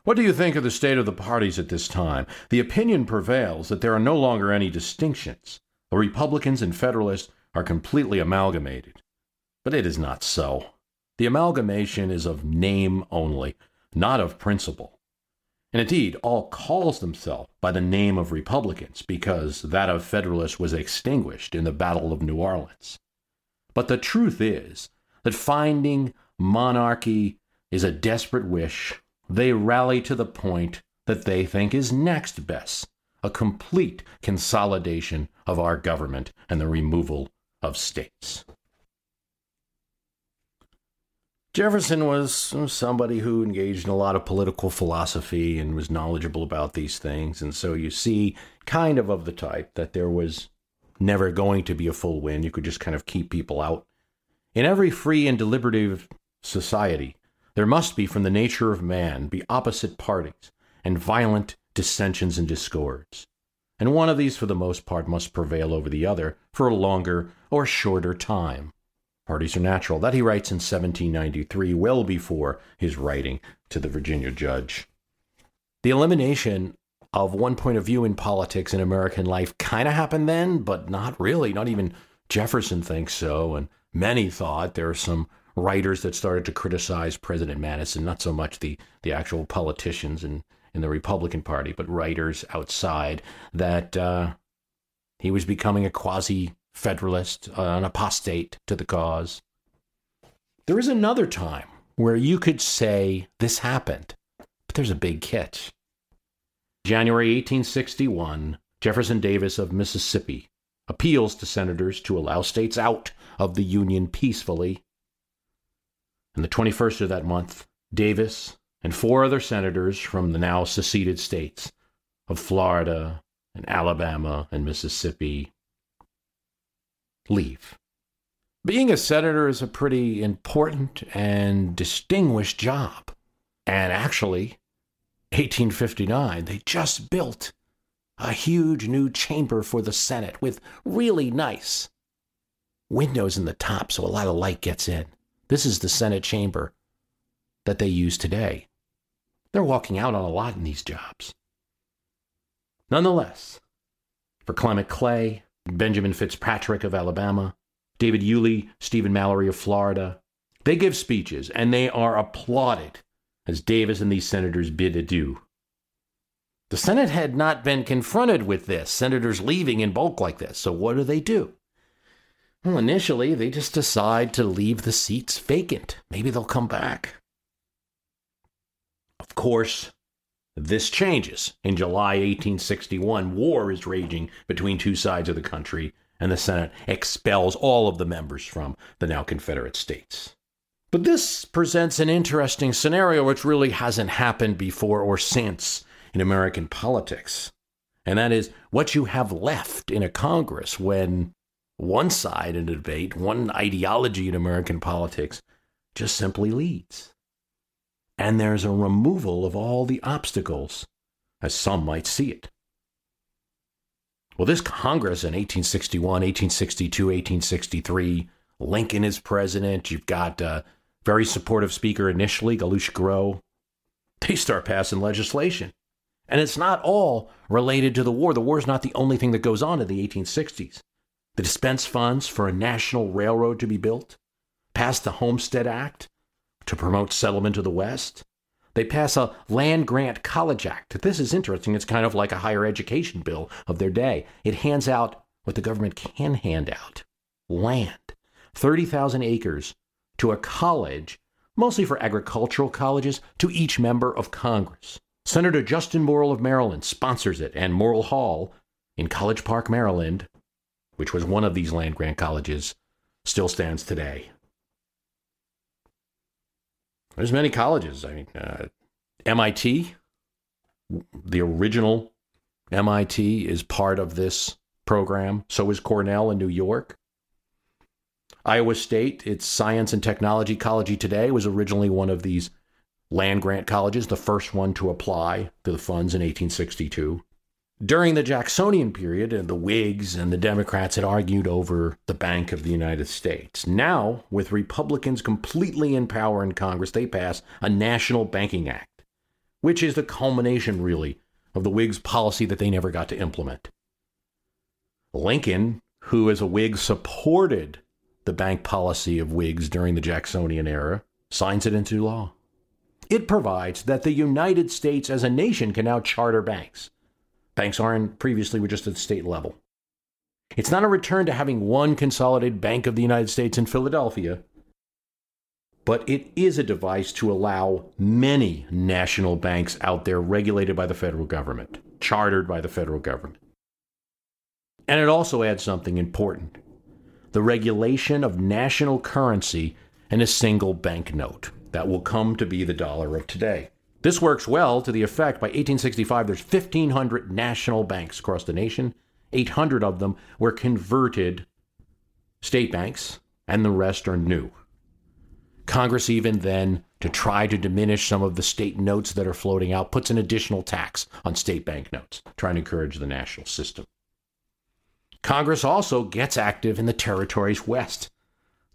What do you think of the state of the parties at this time? The opinion prevails that there are no longer any distinctions. The Republicans and Federalists are completely amalgamated. But it is not so. The amalgamation is of name only, not of principle. And indeed, all calls themselves by the name of Republicans because that of Federalists was extinguished in the Battle of New Orleans. But the truth is that finding monarchy is a desperate wish, they rally to the point that they think is next best a complete consolidation of our government and the removal of states. Jefferson was somebody who engaged in a lot of political philosophy and was knowledgeable about these things. And so you see, kind of of the type that there was never going to be a full win. You could just kind of keep people out. In every free and deliberative society, there must be, from the nature of man, be opposite parties and violent dissensions and discords. And one of these, for the most part, must prevail over the other for a longer or shorter time. Parties are natural. That he writes in 1793, well before his writing to the Virginia judge. The elimination of one point of view in politics in American life kind of happened then, but not really. Not even Jefferson thinks so, and many thought. There are some writers that started to criticize President Madison, not so much the, the actual politicians in, in the Republican Party, but writers outside, that uh, he was becoming a quasi Federalist, uh, an apostate to the cause. There is another time where you could say this happened, but there's a big catch. January 1861, Jefferson Davis of Mississippi appeals to senators to allow states out of the Union peacefully. And the 21st of that month, Davis and four other senators from the now seceded states of Florida and Alabama and Mississippi leave. Being a senator is a pretty important and distinguished job. And actually, 1859, they just built a huge new chamber for the Senate with really nice windows in the top so a lot of light gets in. This is the Senate chamber that they use today. They're walking out on a lot in these jobs. Nonetheless, for Clement Clay, Benjamin Fitzpatrick of Alabama, David Yulee, Stephen Mallory of Florida. They give speeches and they are applauded as Davis and these senators bid adieu. The Senate had not been confronted with this, senators leaving in bulk like this. So what do they do? Well, initially, they just decide to leave the seats vacant. Maybe they'll come back. Of course, this changes. In July 1861, war is raging between two sides of the country, and the Senate expels all of the members from the now Confederate states. But this presents an interesting scenario which really hasn't happened before or since in American politics. And that is what you have left in a Congress when one side in a debate, one ideology in American politics, just simply leads. And there's a removal of all the obstacles, as some might see it. Well, this Congress in 1861, 1862, 1863, Lincoln is president. You've got a very supportive speaker initially, Galusha Grow. They start passing legislation. And it's not all related to the war. The war is not the only thing that goes on in the 1860s. The dispense funds for a national railroad to be built, pass the Homestead Act to promote settlement to the West. They pass a land grant college act. This is interesting. It's kind of like a higher education bill of their day. It hands out what the government can hand out land, 30,000 acres to a college, mostly for agricultural colleges, to each member of Congress. Senator Justin Morrill of Maryland sponsors it, and Morrill Hall in College Park, Maryland, which was one of these land grant colleges, still stands today. There's many colleges. I mean, uh, MIT, the original MIT, is part of this program. So is Cornell in New York. Iowa State, its Science and Technology College today, was originally one of these land grant colleges, the first one to apply to the funds in 1862. During the Jacksonian period, uh, the Whigs and the Democrats had argued over the Bank of the United States. Now, with Republicans completely in power in Congress, they pass a National Banking Act, which is the culmination, really, of the Whigs' policy that they never got to implement. Lincoln, who as a Whig supported the bank policy of Whigs during the Jacksonian era, signs it into law. It provides that the United States as a nation can now charter banks. Banks aren't previously were just at the state level. It's not a return to having one consolidated Bank of the United States in Philadelphia, but it is a device to allow many national banks out there regulated by the federal government, chartered by the federal government. And it also adds something important the regulation of national currency in a single banknote that will come to be the dollar of today. This works well to the effect by 1865 there's 1500 national banks across the nation. 800 of them were converted state banks and the rest are new. Congress even then to try to diminish some of the state notes that are floating out puts an additional tax on state bank notes, trying to encourage the national system. Congress also gets active in the territories west.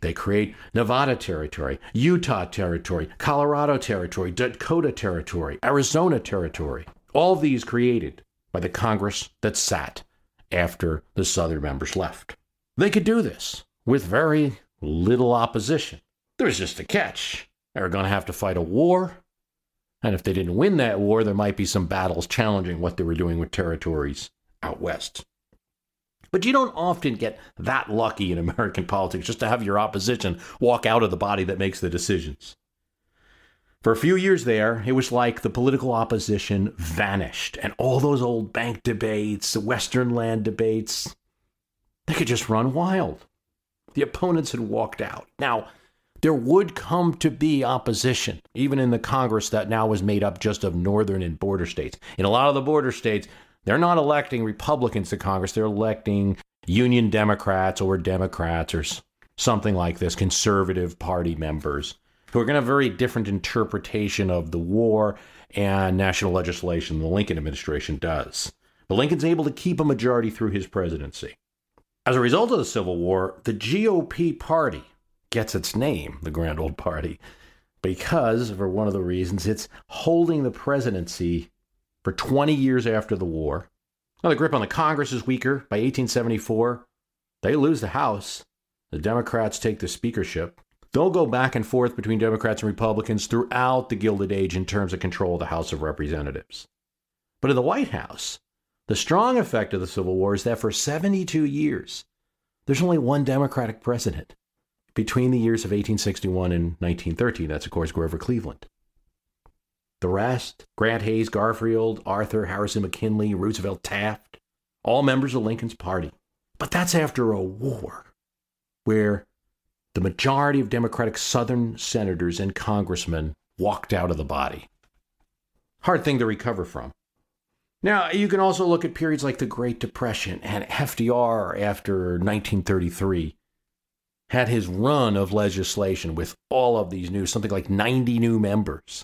They create Nevada Territory, Utah Territory, Colorado Territory, Dakota Territory, Arizona Territory. All these created by the Congress that sat after the Southern members left. They could do this with very little opposition. There's just a catch. They were going to have to fight a war. And if they didn't win that war, there might be some battles challenging what they were doing with territories out west. But you don't often get that lucky in American politics just to have your opposition walk out of the body that makes the decisions. For a few years there, it was like the political opposition vanished, and all those old bank debates, the Western land debates, they could just run wild. The opponents had walked out. Now, there would come to be opposition, even in the Congress that now was made up just of northern and border states. In a lot of the border states, they're not electing Republicans to Congress, they're electing Union Democrats or Democrats or something like this, conservative party members who are going to have a very different interpretation of the war and national legislation than the Lincoln administration does. But Lincoln's able to keep a majority through his presidency. As a result of the Civil War, the GOP party gets its name, the Grand Old Party, because, for one of the reasons, it's holding the presidency for 20 years after the war. Now, the grip on the Congress is weaker. By 1874, they lose the House. The Democrats take the speakership. They'll go back and forth between Democrats and Republicans throughout the Gilded Age in terms of control of the House of Representatives. But in the White House, the strong effect of the Civil War is that for 72 years, there's only one Democratic president between the years of 1861 and 1913. That's, of course, Grover Cleveland. The rest Grant Hayes, Garfield, Arthur, Harrison McKinley, Roosevelt, Taft all members of Lincoln's party. But that's after a war where the majority of Democratic Southern senators and congressmen walked out of the body. Hard thing to recover from. Now, you can also look at periods like the Great Depression and FDR after 1933 had his run of legislation with all of these new, something like 90 new members.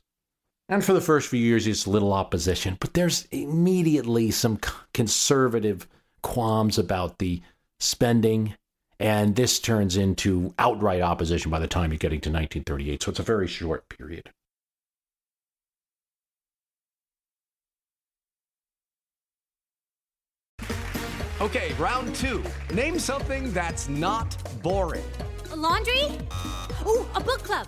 And for the first few years, it's little opposition, but there's immediately some conservative qualms about the spending, and this turns into outright opposition by the time you're getting to 1938. So it's a very short period. Okay, round two. Name something that's not boring. A laundry? Ooh, a book club.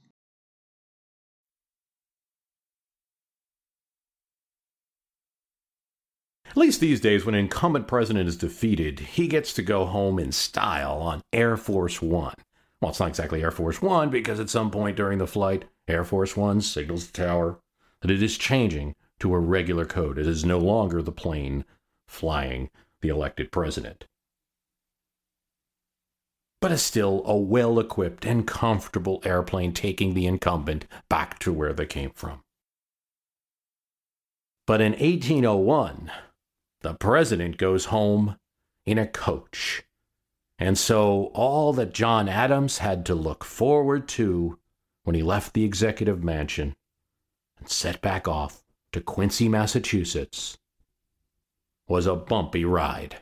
At least these days, when an incumbent president is defeated, he gets to go home in style on Air Force One. Well, it's not exactly Air Force One because at some point during the flight, Air Force One signals the tower that it is changing to a regular code. It is no longer the plane flying the elected president. But it's still a well equipped and comfortable airplane taking the incumbent back to where they came from. But in 1801, the president goes home in a coach. And so all that John Adams had to look forward to when he left the executive mansion and set back off to Quincy, Massachusetts, was a bumpy ride.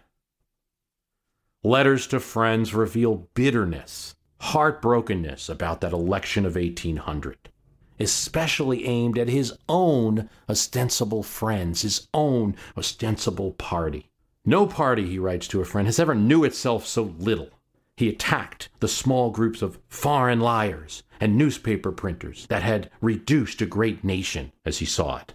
Letters to friends reveal bitterness, heartbrokenness about that election of 1800 especially aimed at his own ostensible friends, his own ostensible party. No party, he writes to a friend, has ever knew itself so little. He attacked the small groups of foreign liars and newspaper printers that had reduced a great nation as he saw it.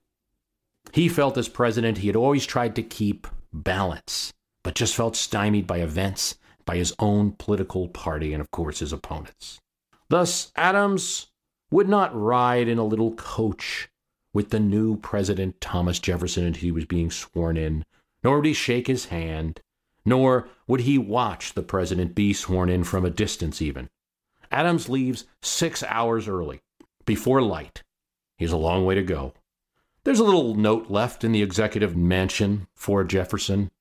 He felt as president he had always tried to keep balance, but just felt stymied by events, by his own political party, and of course his opponents. Thus, Adams would not ride in a little coach with the new President Thomas Jefferson until he was being sworn in, nor would he shake his hand, nor would he watch the president be sworn in from a distance even. Adams leaves six hours early, before light. He has a long way to go. There's a little note left in the executive mansion for Jefferson.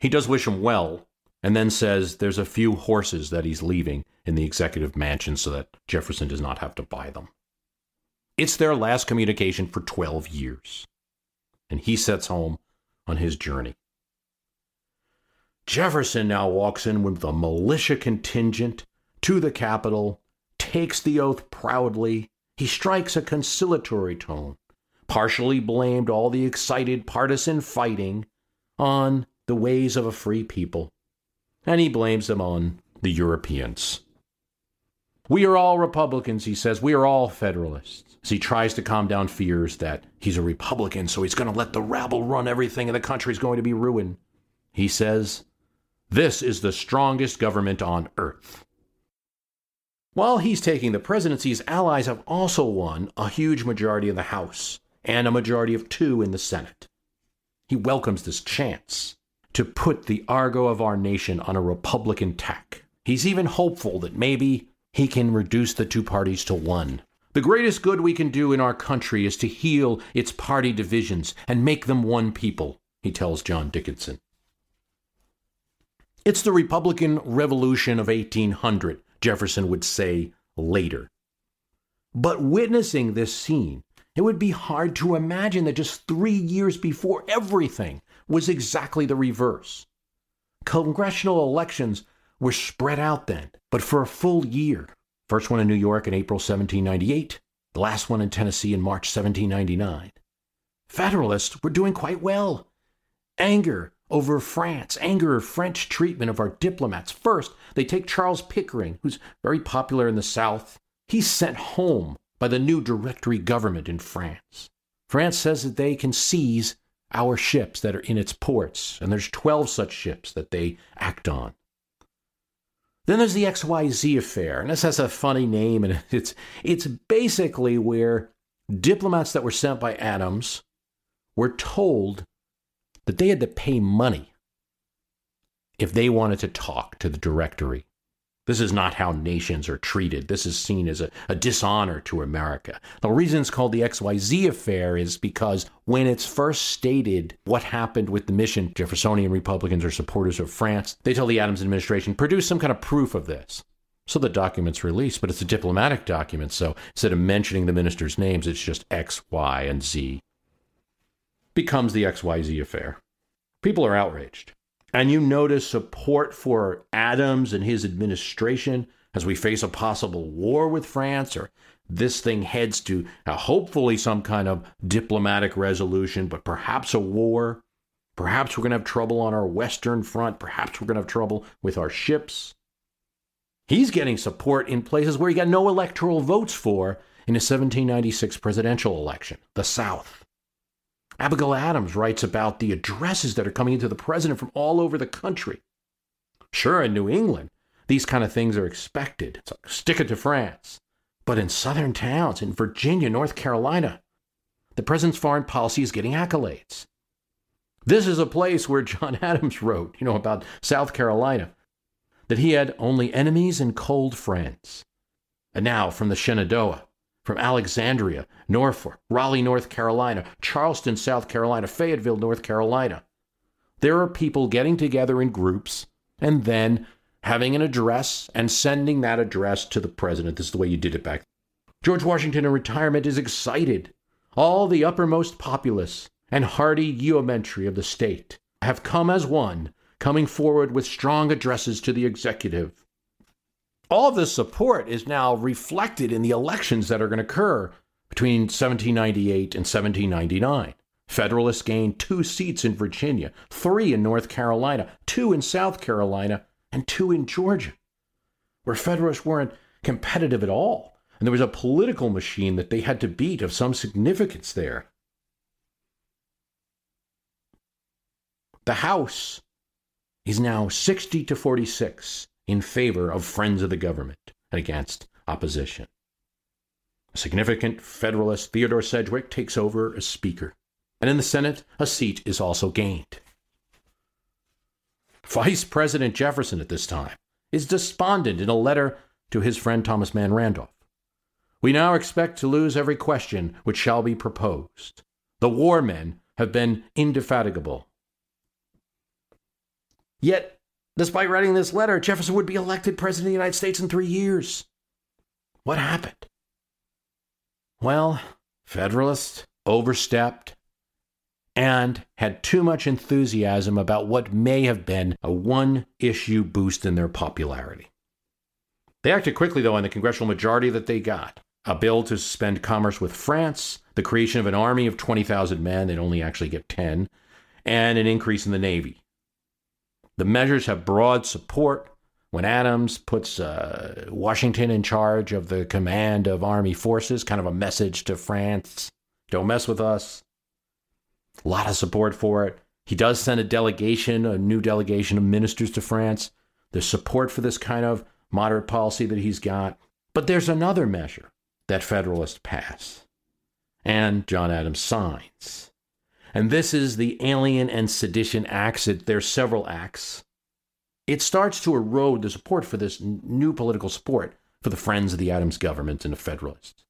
He does wish him well, and then says there's a few horses that he's leaving in the executive mansion so that Jefferson does not have to buy them. It's their last communication for 12 years. And he sets home on his journey. Jefferson now walks in with the militia contingent to the Capitol, takes the oath proudly. He strikes a conciliatory tone, partially blamed all the excited partisan fighting on the ways of a free people, and he blames them on the Europeans. We are all Republicans, he says. We are all Federalists. As he tries to calm down fears that he's a Republican, so he's going to let the rabble run everything and the country's going to be ruined. He says, This is the strongest government on earth. While he's taking the presidency, his allies have also won a huge majority in the House and a majority of two in the Senate. He welcomes this chance to put the Argo of our nation on a Republican tack. He's even hopeful that maybe he can reduce the two parties to one. The greatest good we can do in our country is to heal its party divisions and make them one people, he tells John Dickinson. It's the Republican Revolution of 1800, Jefferson would say later. But witnessing this scene, it would be hard to imagine that just three years before everything was exactly the reverse. Congressional elections were spread out then, but for a full year. First one in New York in April 1798, the last one in Tennessee in March 1799. Federalists were doing quite well. Anger over France, anger of French treatment of our diplomats. First, they take Charles Pickering, who's very popular in the South. He's sent home by the new Directory government in France. France says that they can seize our ships that are in its ports, and there's 12 such ships that they act on. Then there's the XYZ affair, and this has a funny name, and it's it's basically where diplomats that were sent by Adams were told that they had to pay money if they wanted to talk to the directory. This is not how nations are treated. This is seen as a, a, dishonor to America. The reason it's called the XYZ affair is because when it's first stated what happened with the mission, Jeffersonian Republicans are supporters of France, they tell the Adams administration, produce some kind of proof of this. So the document's released, but it's a diplomatic document. So instead of mentioning the ministers' names, it's just X, Y, and Z. Becomes the XYZ affair. People are outraged. And you notice support for Adams and his administration as we face a possible war with France, or this thing heads to uh, hopefully some kind of diplomatic resolution, but perhaps a war. Perhaps we're going to have trouble on our Western front. Perhaps we're going to have trouble with our ships. He's getting support in places where he got no electoral votes for in the 1796 presidential election, the South. Abigail Adams writes about the addresses that are coming into the president from all over the country. Sure, in New England, these kind of things are expected. Like, stick it to France. But in southern towns, in Virginia, North Carolina, the president's foreign policy is getting accolades. This is a place where John Adams wrote, you know, about South Carolina, that he had only enemies and cold friends. And now, from the Shenandoah, from Alexandria, Norfolk, Raleigh, North Carolina, Charleston, South Carolina, Fayetteville, North Carolina. There are people getting together in groups and then having an address and sending that address to the president. This is the way you did it back. George Washington in retirement is excited. All the uppermost populace and hardy yeomanry of the state have come as one, coming forward with strong addresses to the executive all of this support is now reflected in the elections that are going to occur between 1798 and 1799. Federalists gained two seats in Virginia, three in North Carolina, two in South Carolina, and two in Georgia, where Federalists weren't competitive at all. And there was a political machine that they had to beat of some significance there. The House is now 60 to 46 in favor of friends of the government and against opposition. A significant Federalist, Theodore Sedgwick, takes over as Speaker, and in the Senate, a seat is also gained. Vice President Jefferson at this time is despondent in a letter to his friend Thomas Mann Randolph. We now expect to lose every question which shall be proposed. The war men have been indefatigable. Yet Despite writing this letter, Jefferson would be elected president of the United States in three years. What happened? Well, Federalists overstepped and had too much enthusiasm about what may have been a one issue boost in their popularity. They acted quickly, though, on the congressional majority that they got a bill to suspend commerce with France, the creation of an army of 20,000 men, they'd only actually get 10, and an increase in the Navy. The measures have broad support when Adams puts uh, Washington in charge of the command of army forces, kind of a message to France don't mess with us. A lot of support for it. He does send a delegation, a new delegation of ministers to France. There's support for this kind of moderate policy that he's got. But there's another measure that Federalists pass and John Adams signs. And this is the Alien and Sedition Acts. There's several acts. It starts to erode the support for this new political support for the friends of the Adams government and the Federalists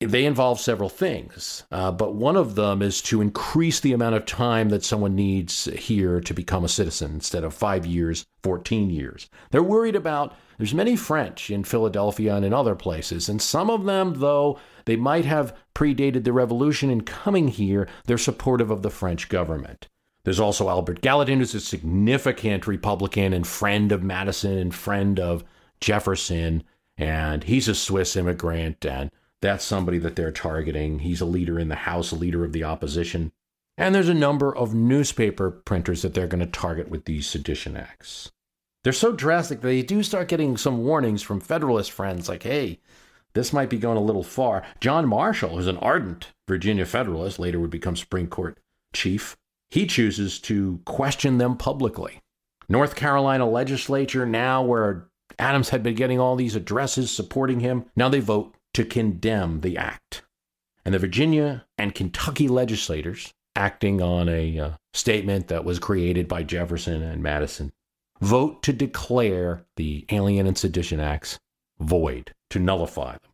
they involve several things, uh, but one of them is to increase the amount of time that someone needs here to become a citizen instead of five years, 14 years. They're worried about, there's many French in Philadelphia and in other places, and some of them, though they might have predated the revolution in coming here, they're supportive of the French government. There's also Albert Gallatin, who's a significant Republican and friend of Madison and friend of Jefferson, and he's a Swiss immigrant and that's somebody that they're targeting. He's a leader in the House, a leader of the opposition. And there's a number of newspaper printers that they're going to target with these sedition acts. They're so drastic that they do start getting some warnings from Federalist friends like, hey, this might be going a little far. John Marshall, who's an ardent Virginia Federalist, later would become Supreme Court chief, he chooses to question them publicly. North Carolina legislature, now where Adams had been getting all these addresses supporting him, now they vote to condemn the act. And the Virginia and Kentucky legislators, acting on a uh, statement that was created by Jefferson and Madison, vote to declare the Alien and Sedition Acts void, to nullify them.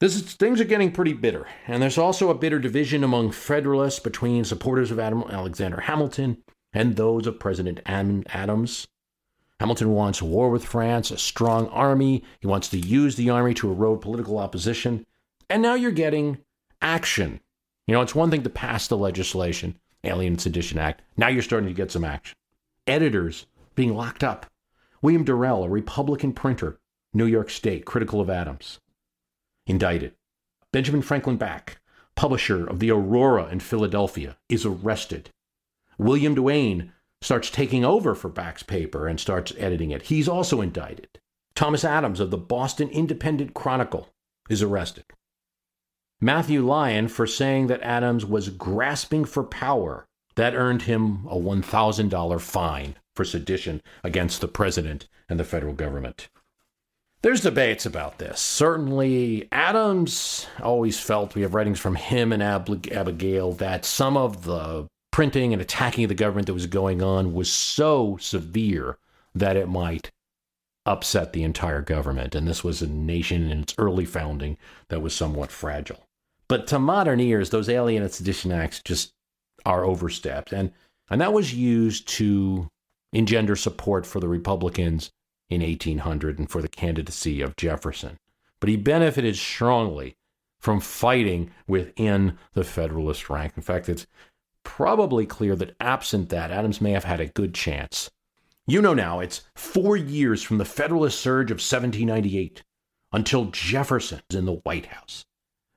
This is, things are getting pretty bitter, and there's also a bitter division among Federalists between supporters of Adam, Alexander Hamilton and those of President Adams. Hamilton wants war with France, a strong army. He wants to use the army to erode political opposition. And now you're getting action. You know, it's one thing to pass the legislation, Alien Sedition Act. Now you're starting to get some action. Editors being locked up. William Durell, a Republican printer, New York State, critical of Adams, indicted. Benjamin Franklin Bache, publisher of the Aurora in Philadelphia, is arrested. William Duane, starts taking over for Bache's paper and starts editing it. He's also indicted. Thomas Adams of the Boston Independent Chronicle is arrested. Matthew Lyon for saying that Adams was grasping for power. That earned him a $1,000 fine for sedition against the president and the federal government. There's debates about this. Certainly, Adams always felt, we have writings from him and Abigail, that some of the printing and attacking the government that was going on was so severe that it might upset the entire government. And this was a nation in its early founding that was somewhat fragile. But to modern ears, those Alien and Sedition Acts just are overstepped. And, and that was used to engender support for the Republicans in 1800 and for the candidacy of Jefferson. But he benefited strongly from fighting within the Federalist rank. In fact, it's probably clear that absent that, Adams may have had a good chance. You know now, it's four years from the Federalist surge of 1798 until Jefferson's in the White House.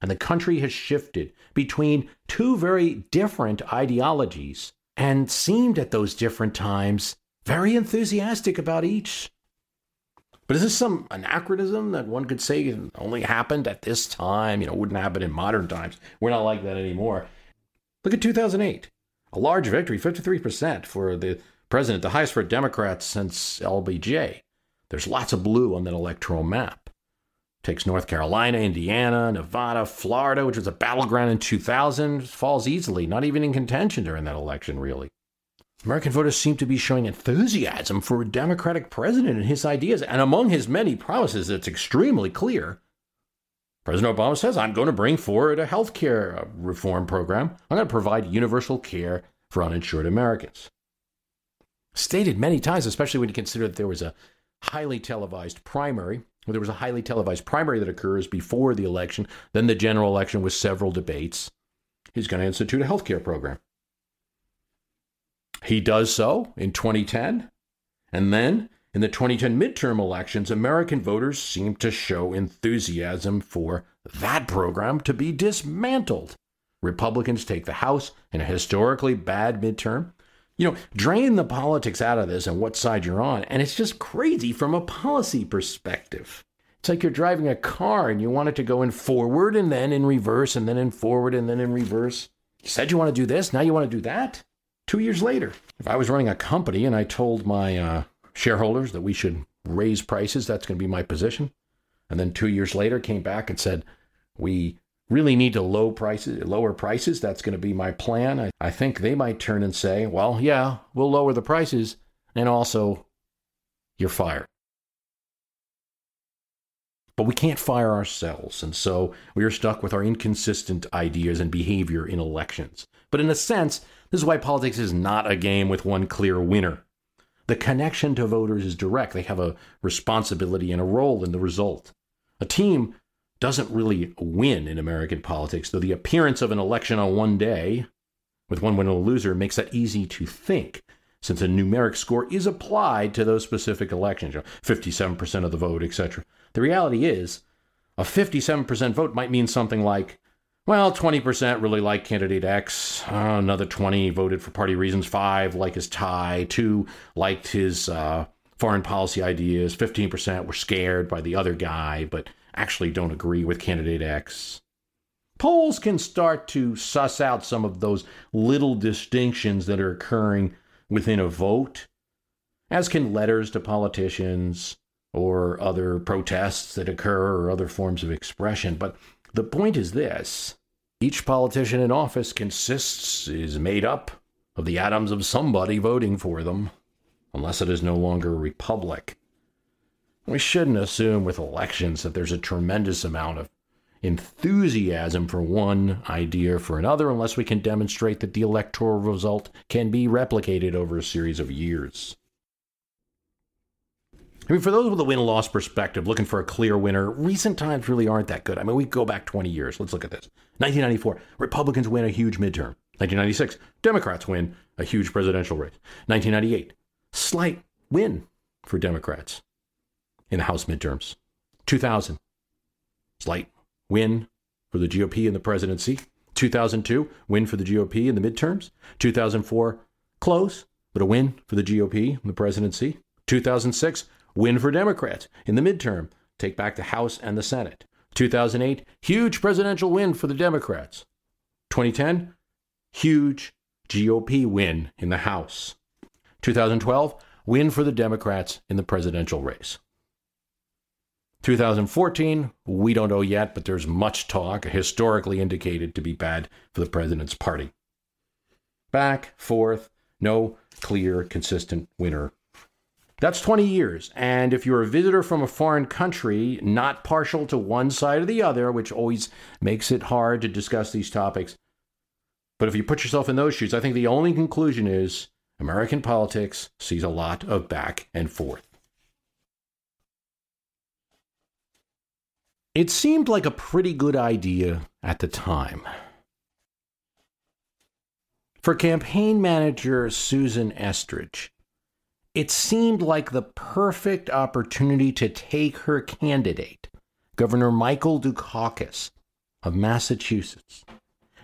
And the country has shifted between two very different ideologies and seemed at those different times very enthusiastic about each. But is this some anachronism that one could say only happened at this time? You know, wouldn't happen in modern times. We're not like that anymore. Look at 2008. A large victory, 53% for the president, the highest for Democrats since LBJ. There's lots of blue on that electoral map. Takes North Carolina, Indiana, Nevada, Florida, which was a battleground in 2000, falls easily, not even in contention during that election, really. American voters seem to be showing enthusiasm for a Democratic president and his ideas, and among his many promises, it's extremely clear President Obama says, I'm going to bring forward a health care uh, reform program. I'm going to provide universal care for uninsured Americans. Stated many times, especially when you consider that there was a highly televised primary, there was a highly televised primary that occurs before the election, then the general election with several debates. He's going to institute a health care program. He does so in 2010, and then in the 2010 midterm elections, American voters seemed to show enthusiasm for that program to be dismantled. Republicans take the House in a historically bad midterm. You know, drain the politics out of this and what side you're on, and it's just crazy from a policy perspective. It's like you're driving a car and you want it to go in forward and then in reverse and then in forward and then in reverse. You said you want to do this, now you want to do that? Two years later. If I was running a company and I told my uh, shareholders that we should raise prices, that's going to be my position. And then two years later came back and said, we really need to low prices, lower prices. That's going to be my plan. I, I think they might turn and say, well, yeah, we'll lower the prices, and also you're fired. But we can't fire ourselves, and so we are stuck with our inconsistent ideas and behavior in elections. But in a sense, this is why politics is not a game with one clear winner. The connection to voters is direct. They have a responsibility and a role in the result. A team doesn't really win in American politics, though the appearance of an election on one day, with one winner and a loser, makes that easy to think, since a numeric score is applied to those specific elections, you know, 57% of the vote, etc. The reality is, a 57% vote might mean something like, well, 20% really like candidate X, uh, another 20 voted for party reasons, 5 like his tie, 2 liked his uh, foreign policy ideas, 15% were scared by the other guy, but actually don't agree with candidate X. Polls can start to suss out some of those little distinctions that are occurring within a vote, as can letters to politicians or other protests that occur or other forms of expression. But the point is this each politician in office consists, is made up of the atoms of somebody voting for them, unless it is no longer a republic. We shouldn't assume with elections that there's a tremendous amount of enthusiasm for one idea for another unless we can demonstrate that the electoral result can be replicated over a series of years. I mean, for those with a win loss perspective, looking for a clear winner, recent times really aren't that good. I mean, we go back 20 years. Let's look at this. 1994, Republicans win a huge midterm. 1996, Democrats win a huge presidential race. 1998, slight win for Democrats in the House midterms. 2000, slight win for the GOP in the presidency. 2002, win for the GOP in the midterms. 2004, close, but a win for the GOP in the presidency. 2006, win for Democrats in the midterm, take back the House and the Senate. 2008, huge presidential win for the Democrats. 2010, huge GOP win in the House. 2012, win for the Democrats in the presidential race. 2014, we don't know yet, but there's much talk, historically indicated to be bad for the president's party. Back, forth, no clear, consistent winner. That's 20 years. And if you're a visitor from a foreign country, not partial to one side or the other, which always makes it hard to discuss these topics, but if you put yourself in those shoes, I think the only conclusion is American politics sees a lot of back and forth. It seemed like a pretty good idea at the time. For campaign manager Susan Estrich, it seemed like the perfect opportunity to take her candidate, Governor Michael Dukakis of Massachusetts,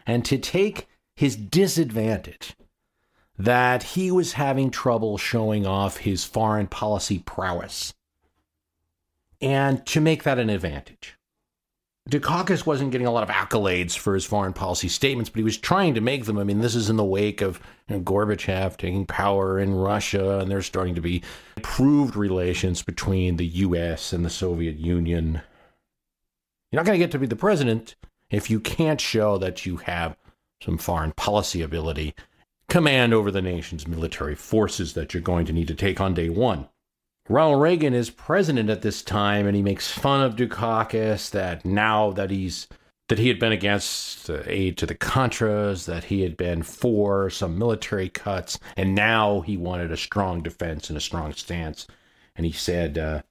and to take his disadvantage that he was having trouble showing off his foreign policy prowess and to make that an advantage. Dukakis wasn't getting a lot of accolades for his foreign policy statements, but he was trying to make them. I mean, this is in the wake of you know, Gorbachev taking power in Russia, and there's starting to be improved relations between the U.S. and the Soviet Union. You're not going to get to be the president if you can't show that you have some foreign policy ability, command over the nation's military forces that you're going to need to take on day one. Ronald Reagan is president at this time, and he makes fun of Dukakis that now that he's that he had been against aid to the Contras, that he had been for some military cuts, and now he wanted a strong defense and a strong stance. And he said uh,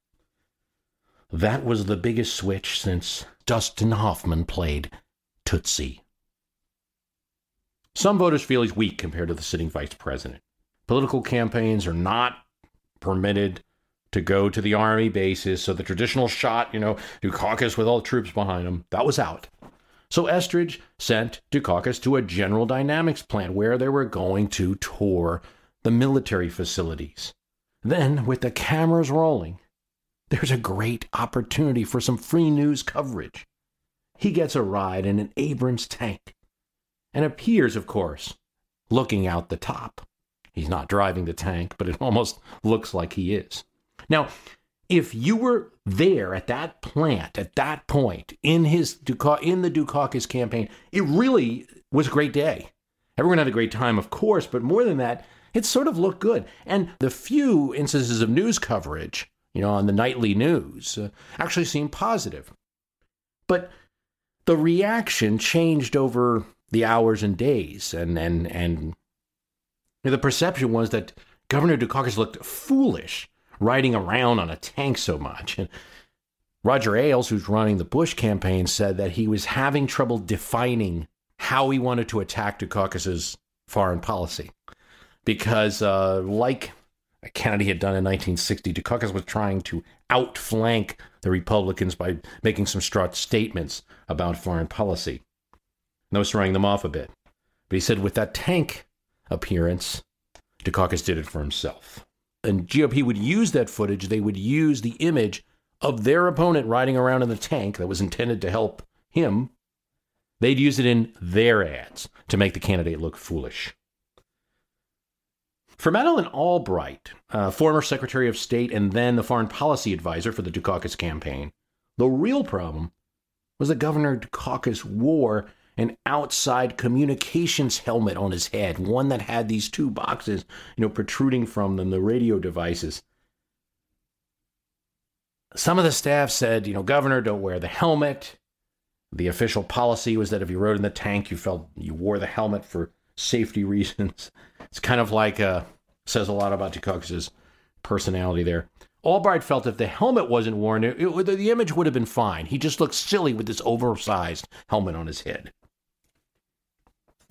that was the biggest switch since Dustin Hoffman played Tootsie. Some voters feel he's weak compared to the sitting vice president. Political campaigns are not permitted to go to the army bases. So the traditional shot, you know, Dukakis with all the troops behind him, that was out. So Estrich sent Dukakis to a General Dynamics plant where they were going to tour the military facilities. Then, with the cameras rolling, there's a great opportunity for some free news coverage. He gets a ride in an Abrams tank and appears, of course, looking out the top. He's not driving the tank, but it almost looks like he is. Now, if you were there at that plant at that point in his in the Dukakis campaign, it really was a great day. Everyone had a great time, of course, but more than that, it sort of looked good. And the few instances of news coverage, you know, on the nightly news, uh, actually seemed positive. But the reaction changed over the hours and days, and and and the perception was that Governor Dukakis looked foolish riding around on a tank so much. And Roger Ailes, who's running the Bush campaign, said that he was having trouble defining how he wanted to attack Dukakis's foreign policy. Because, uh, like Kennedy had done in 1960, Dukakis was trying to outflank the Republicans by making some strong statements about foreign policy. Was throwing them off a bit. But he said with that tank appearance, Dukakis did it for himself and GOP would use that footage, they would use the image of their opponent riding around in the tank that was intended to help him. They'd use it in their ads to make the candidate look foolish. For Madeleine Albright, uh, former Secretary of State and then the foreign policy advisor for the Dukakis campaign, the real problem was that Governor Dukakis wore an outside communications helmet on his head, one that had these two boxes, you know, protruding from them, the radio devices. Some of the staff said, you know, Governor, don't wear the helmet. The official policy was that if you rode in the tank, you felt you wore the helmet for safety reasons. It's kind of like uh, says a lot about Dukakis's personality there. Albright felt if the helmet wasn't worn, it, it, the image would have been fine. He just looked silly with this oversized helmet on his head.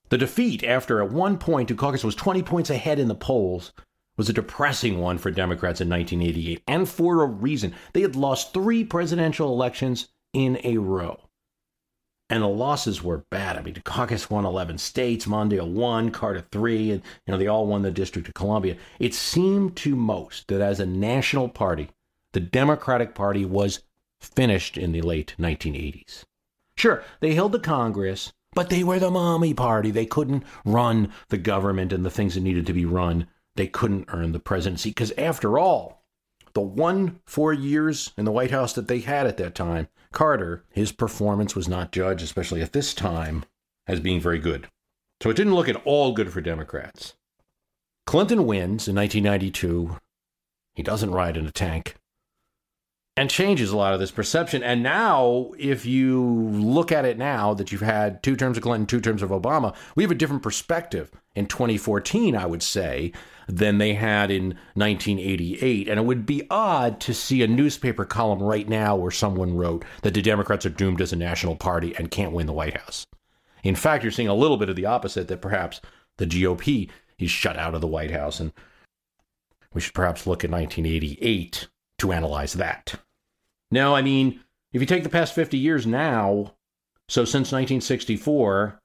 The defeat, after at one point Dukakis was 20 points ahead in the polls, was a depressing one for Democrats in 1988, and for a reason. They had lost three presidential elections in a row. And the losses were bad. I mean, Dukakis won 11 states, Mondale won, Carter three, and you know they all won the District of Columbia. It seemed to most that as a national party, the Democratic Party was finished in the late 1980s. Sure, they held the Congress, but they were the mommy party. They couldn't run the government and the things that needed to be run. They couldn't earn the presidency because, after all, the one four years in the White House that they had at that time, Carter, his performance was not judged, especially at this time, as being very good. So it didn't look at all good for Democrats. Clinton wins in 1992. He doesn't ride in a tank and changes a lot of this perception. And now, if you look at it now that you've had two terms of Clinton, two terms of Obama, we have a different perspective in 2014, I would say, than they had in 1988. And it would be odd to see a newspaper column right now where someone wrote that the Democrats are doomed as a national party and can't win the White House. In fact, you're seeing a little bit of the opposite that perhaps the GOP is shut out of the White House. And we should perhaps look at 1988 to analyze that. Now, I mean, if you take the past 50 years now, so since 1964,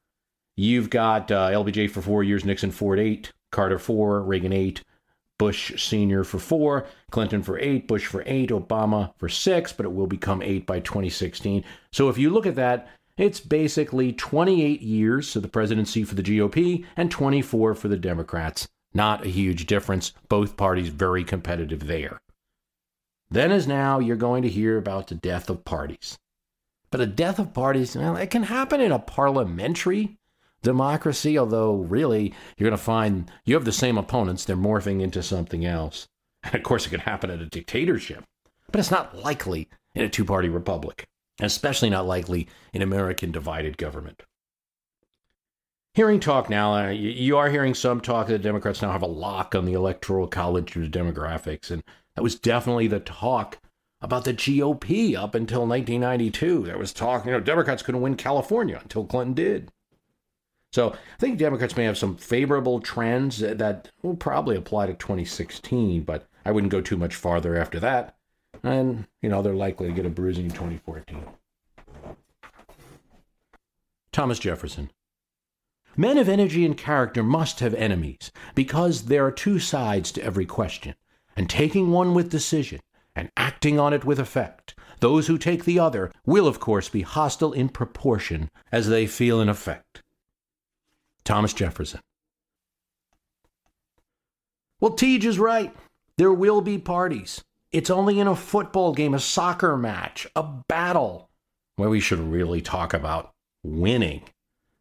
you've got uh, LBJ for four years, Nixon for eight, Carter four, Reagan eight, Bush Sr. for four, Clinton for eight, Bush for eight, Obama for six, but it will become eight by 2016. So if you look at that, it's basically 28 years of the presidency for the GOP and 24 for the Democrats. Not a huge difference. Both parties very competitive there. Then, as now, you're going to hear about the death of parties. But a death of parties, well, it can happen in a parliamentary democracy, although really you're going to find you have the same opponents, they're morphing into something else. And of course, it can happen in a dictatorship, but it's not likely in a two party republic, especially not likely in American divided government. Hearing talk now, uh, you, are hearing some talk that the Democrats now have a lock on the electoral college demographics, and that was definitely the talk about the GOP up until 1992. There was talk, you know, Democrats couldn't win California until Clinton did. So I think Democrats may have some favorable trends that will probably apply to 2016, but I wouldn't go too much farther after that. And, you know, they're likely to get a bruising in 2014. Thomas Jefferson. Men of energy and character must have enemies, because there are two sides to every question, and taking one with decision and acting on it with effect, those who take the other will, of course, be hostile in proportion as they feel an effect. Thomas Jefferson. Well, TJ is right. There will be parties. It's only in a football game, a soccer match, a battle, where we should really talk about winning.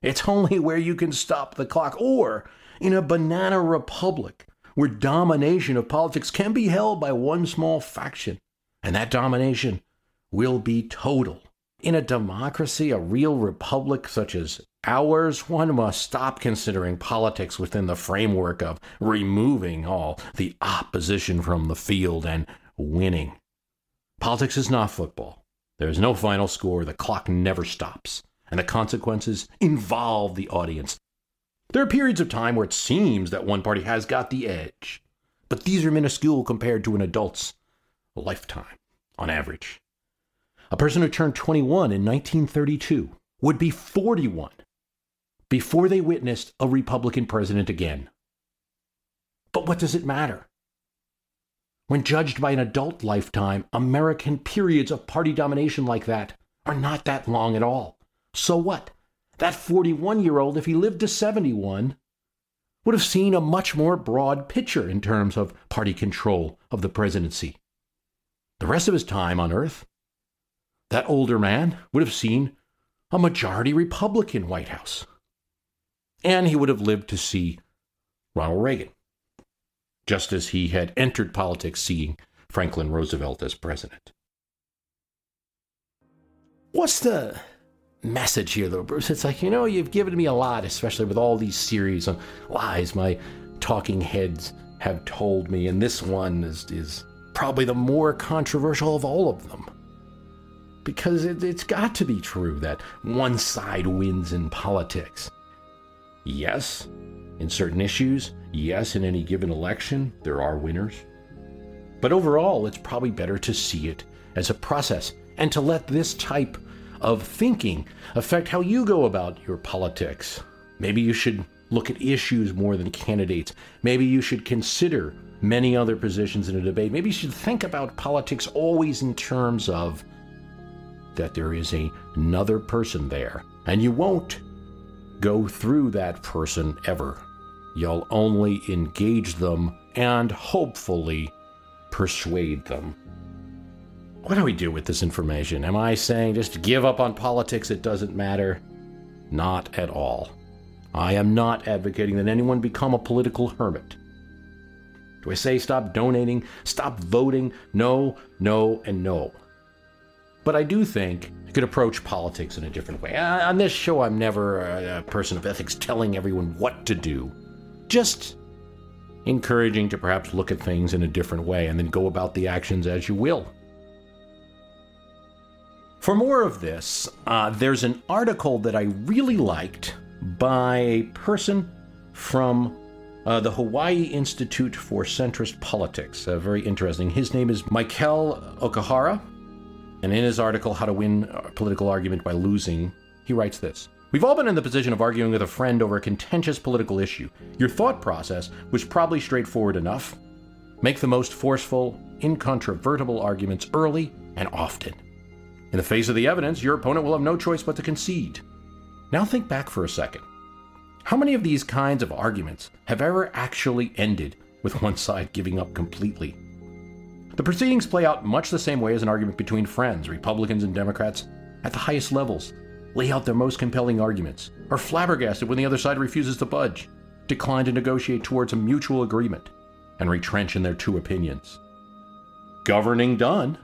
It's only where you can stop the clock, or in a banana republic, where domination of politics can be held by one small faction, and that domination will be total. In a democracy, a real republic such as ours, one must stop considering politics within the framework of removing all the opposition from the field and winning. Politics is not football. There is no final score, the clock never stops, and the consequences involve the audience. There are periods of time where it seems that one party has got the edge, but these are minuscule compared to an adult's lifetime on average. A person who turned 21 in 1932 would be 41 before they witnessed a Republican president again. But what does it matter? When judged by an adult lifetime, American periods of party domination like that are not that long at all. So what? That 41 year old, if he lived to 71, would have seen a much more broad picture in terms of party control of the presidency. The rest of his time on Earth, that older man would have seen a majority Republican White House and he would have lived to see Ronald Reagan, just as he had entered politics seeing Franklin Roosevelt as president. What's the message here, though, Bruce? It's like, you know, you've given me a lot, especially with all these series on lies my talking heads have told me, and this one is, is probably the more controversial of all of them. Because it, it's got to be true that one side wins in politics. Yes, in certain issues, yes, in any given election, there are winners. But overall, it's probably better to see it as a process and to let this type of thinking affect how you go about your politics. Maybe you should look at issues more than candidates. Maybe you should consider many other positions in a debate. Maybe you should think about politics always in terms of that there is a, another person there, and you won't go through that person ever. You'll only engage them and hopefully persuade them. What do we do with this information? Am I saying just give up on politics, it doesn't matter? Not at all. I am not advocating that anyone become a political hermit. Do I say stop donating, stop voting? No, no, and no. But I do think you could approach politics in a different way. Uh, on this show, I'm never a, a person of ethics telling everyone what to do. Just encouraging to perhaps look at things in a different way and then go about the actions as you will. For more of this, uh, there's an article that I really liked by a person from uh, the Hawaii Institute for Centrist Politics. Uh, very interesting. His name is Michael Okahara. and in his article, How to Win a Political Argument by Losing, he writes this We've all been in the position of arguing with a friend over a contentious political issue. Your thought process was probably straightforward enough. Make the most forceful, incontrovertible arguments early and often. In the face of the evidence, your opponent will have no choice but to concede. Now think back for a second. How many of these kinds of arguments have ever actually ended with one side giving up completely the proceedings play out much the same way as an argument between friends, Republicans and Democrats, at the highest levels. Lay out their most compelling arguments, are flabbergasted when the other side refuses to budge, decline to negotiate towards a mutual agreement, and retrench in their two opinions. Governing done,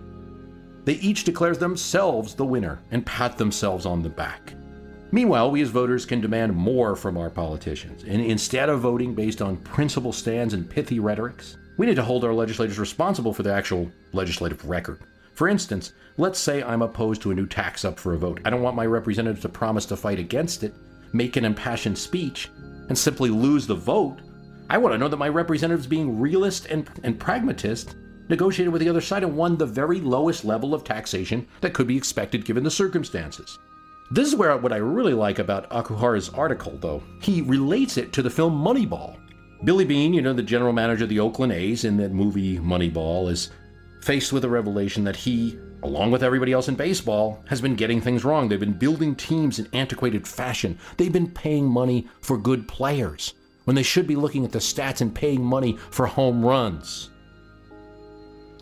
they each declare themselves the winner and pat themselves on the back. Meanwhile, we as voters can demand more from our politicians, and instead of voting based on principle stands and pithy rhetorics, we need to hold our legislators responsible for the actual legislative record. For instance, let's say I'm opposed to a new tax up for a vote. I don't want my representatives to promise to fight against it, make an impassioned speech, and simply lose the vote. I want to know that my representatives, being realist and, and pragmatist, negotiated with the other side and won the very lowest level of taxation that could be expected given the circumstances. This is where what I really like about Akuhara's article, though. He relates it to the film Moneyball. Billy Beane, you know, the general manager of the Oakland A's in that movie Moneyball, is faced with a revelation that he, along with everybody else in baseball, has been getting things wrong. They've been building teams in antiquated fashion. They've been paying money for good players when they should be looking at the stats and paying money for home runs.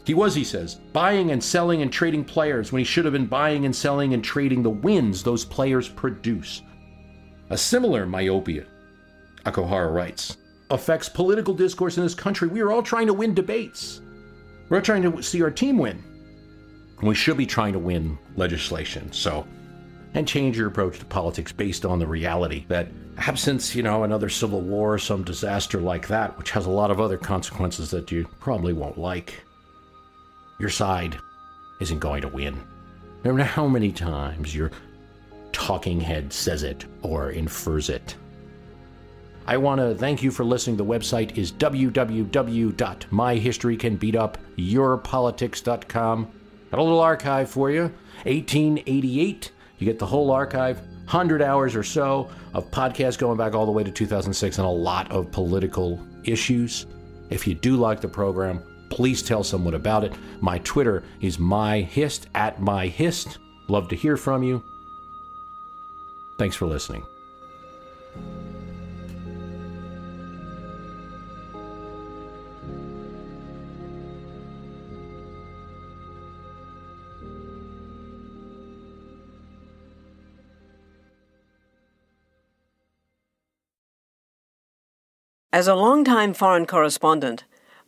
He was, he says, buying and selling and trading players when he should have been buying and selling and trading the wins those players produce. A similar myopia, Akuhara writes, affects political discourse in this country. We are all trying to win debates. We're trying to see our team win. We should be trying to win legislation. So, and change your approach to politics based on the reality that absence, you know, another civil war, or some disaster like that, which has a lot of other consequences that you probably won't like, your side isn't going to win. No matter how many times your talking head says it or infers it. I want to thank you for listening. The website is www.myhistorycanbeatupyourpolitics.com. Got a little archive for you. 1888. You get the whole archive. 100 hours or so of podcasts going back all the way to 2006 and a lot of political issues. If you do like the program, please tell someone about it. My Twitter is myhist at myhist. Love to hear from you. Thanks for listening. As a long-time foreign correspondent,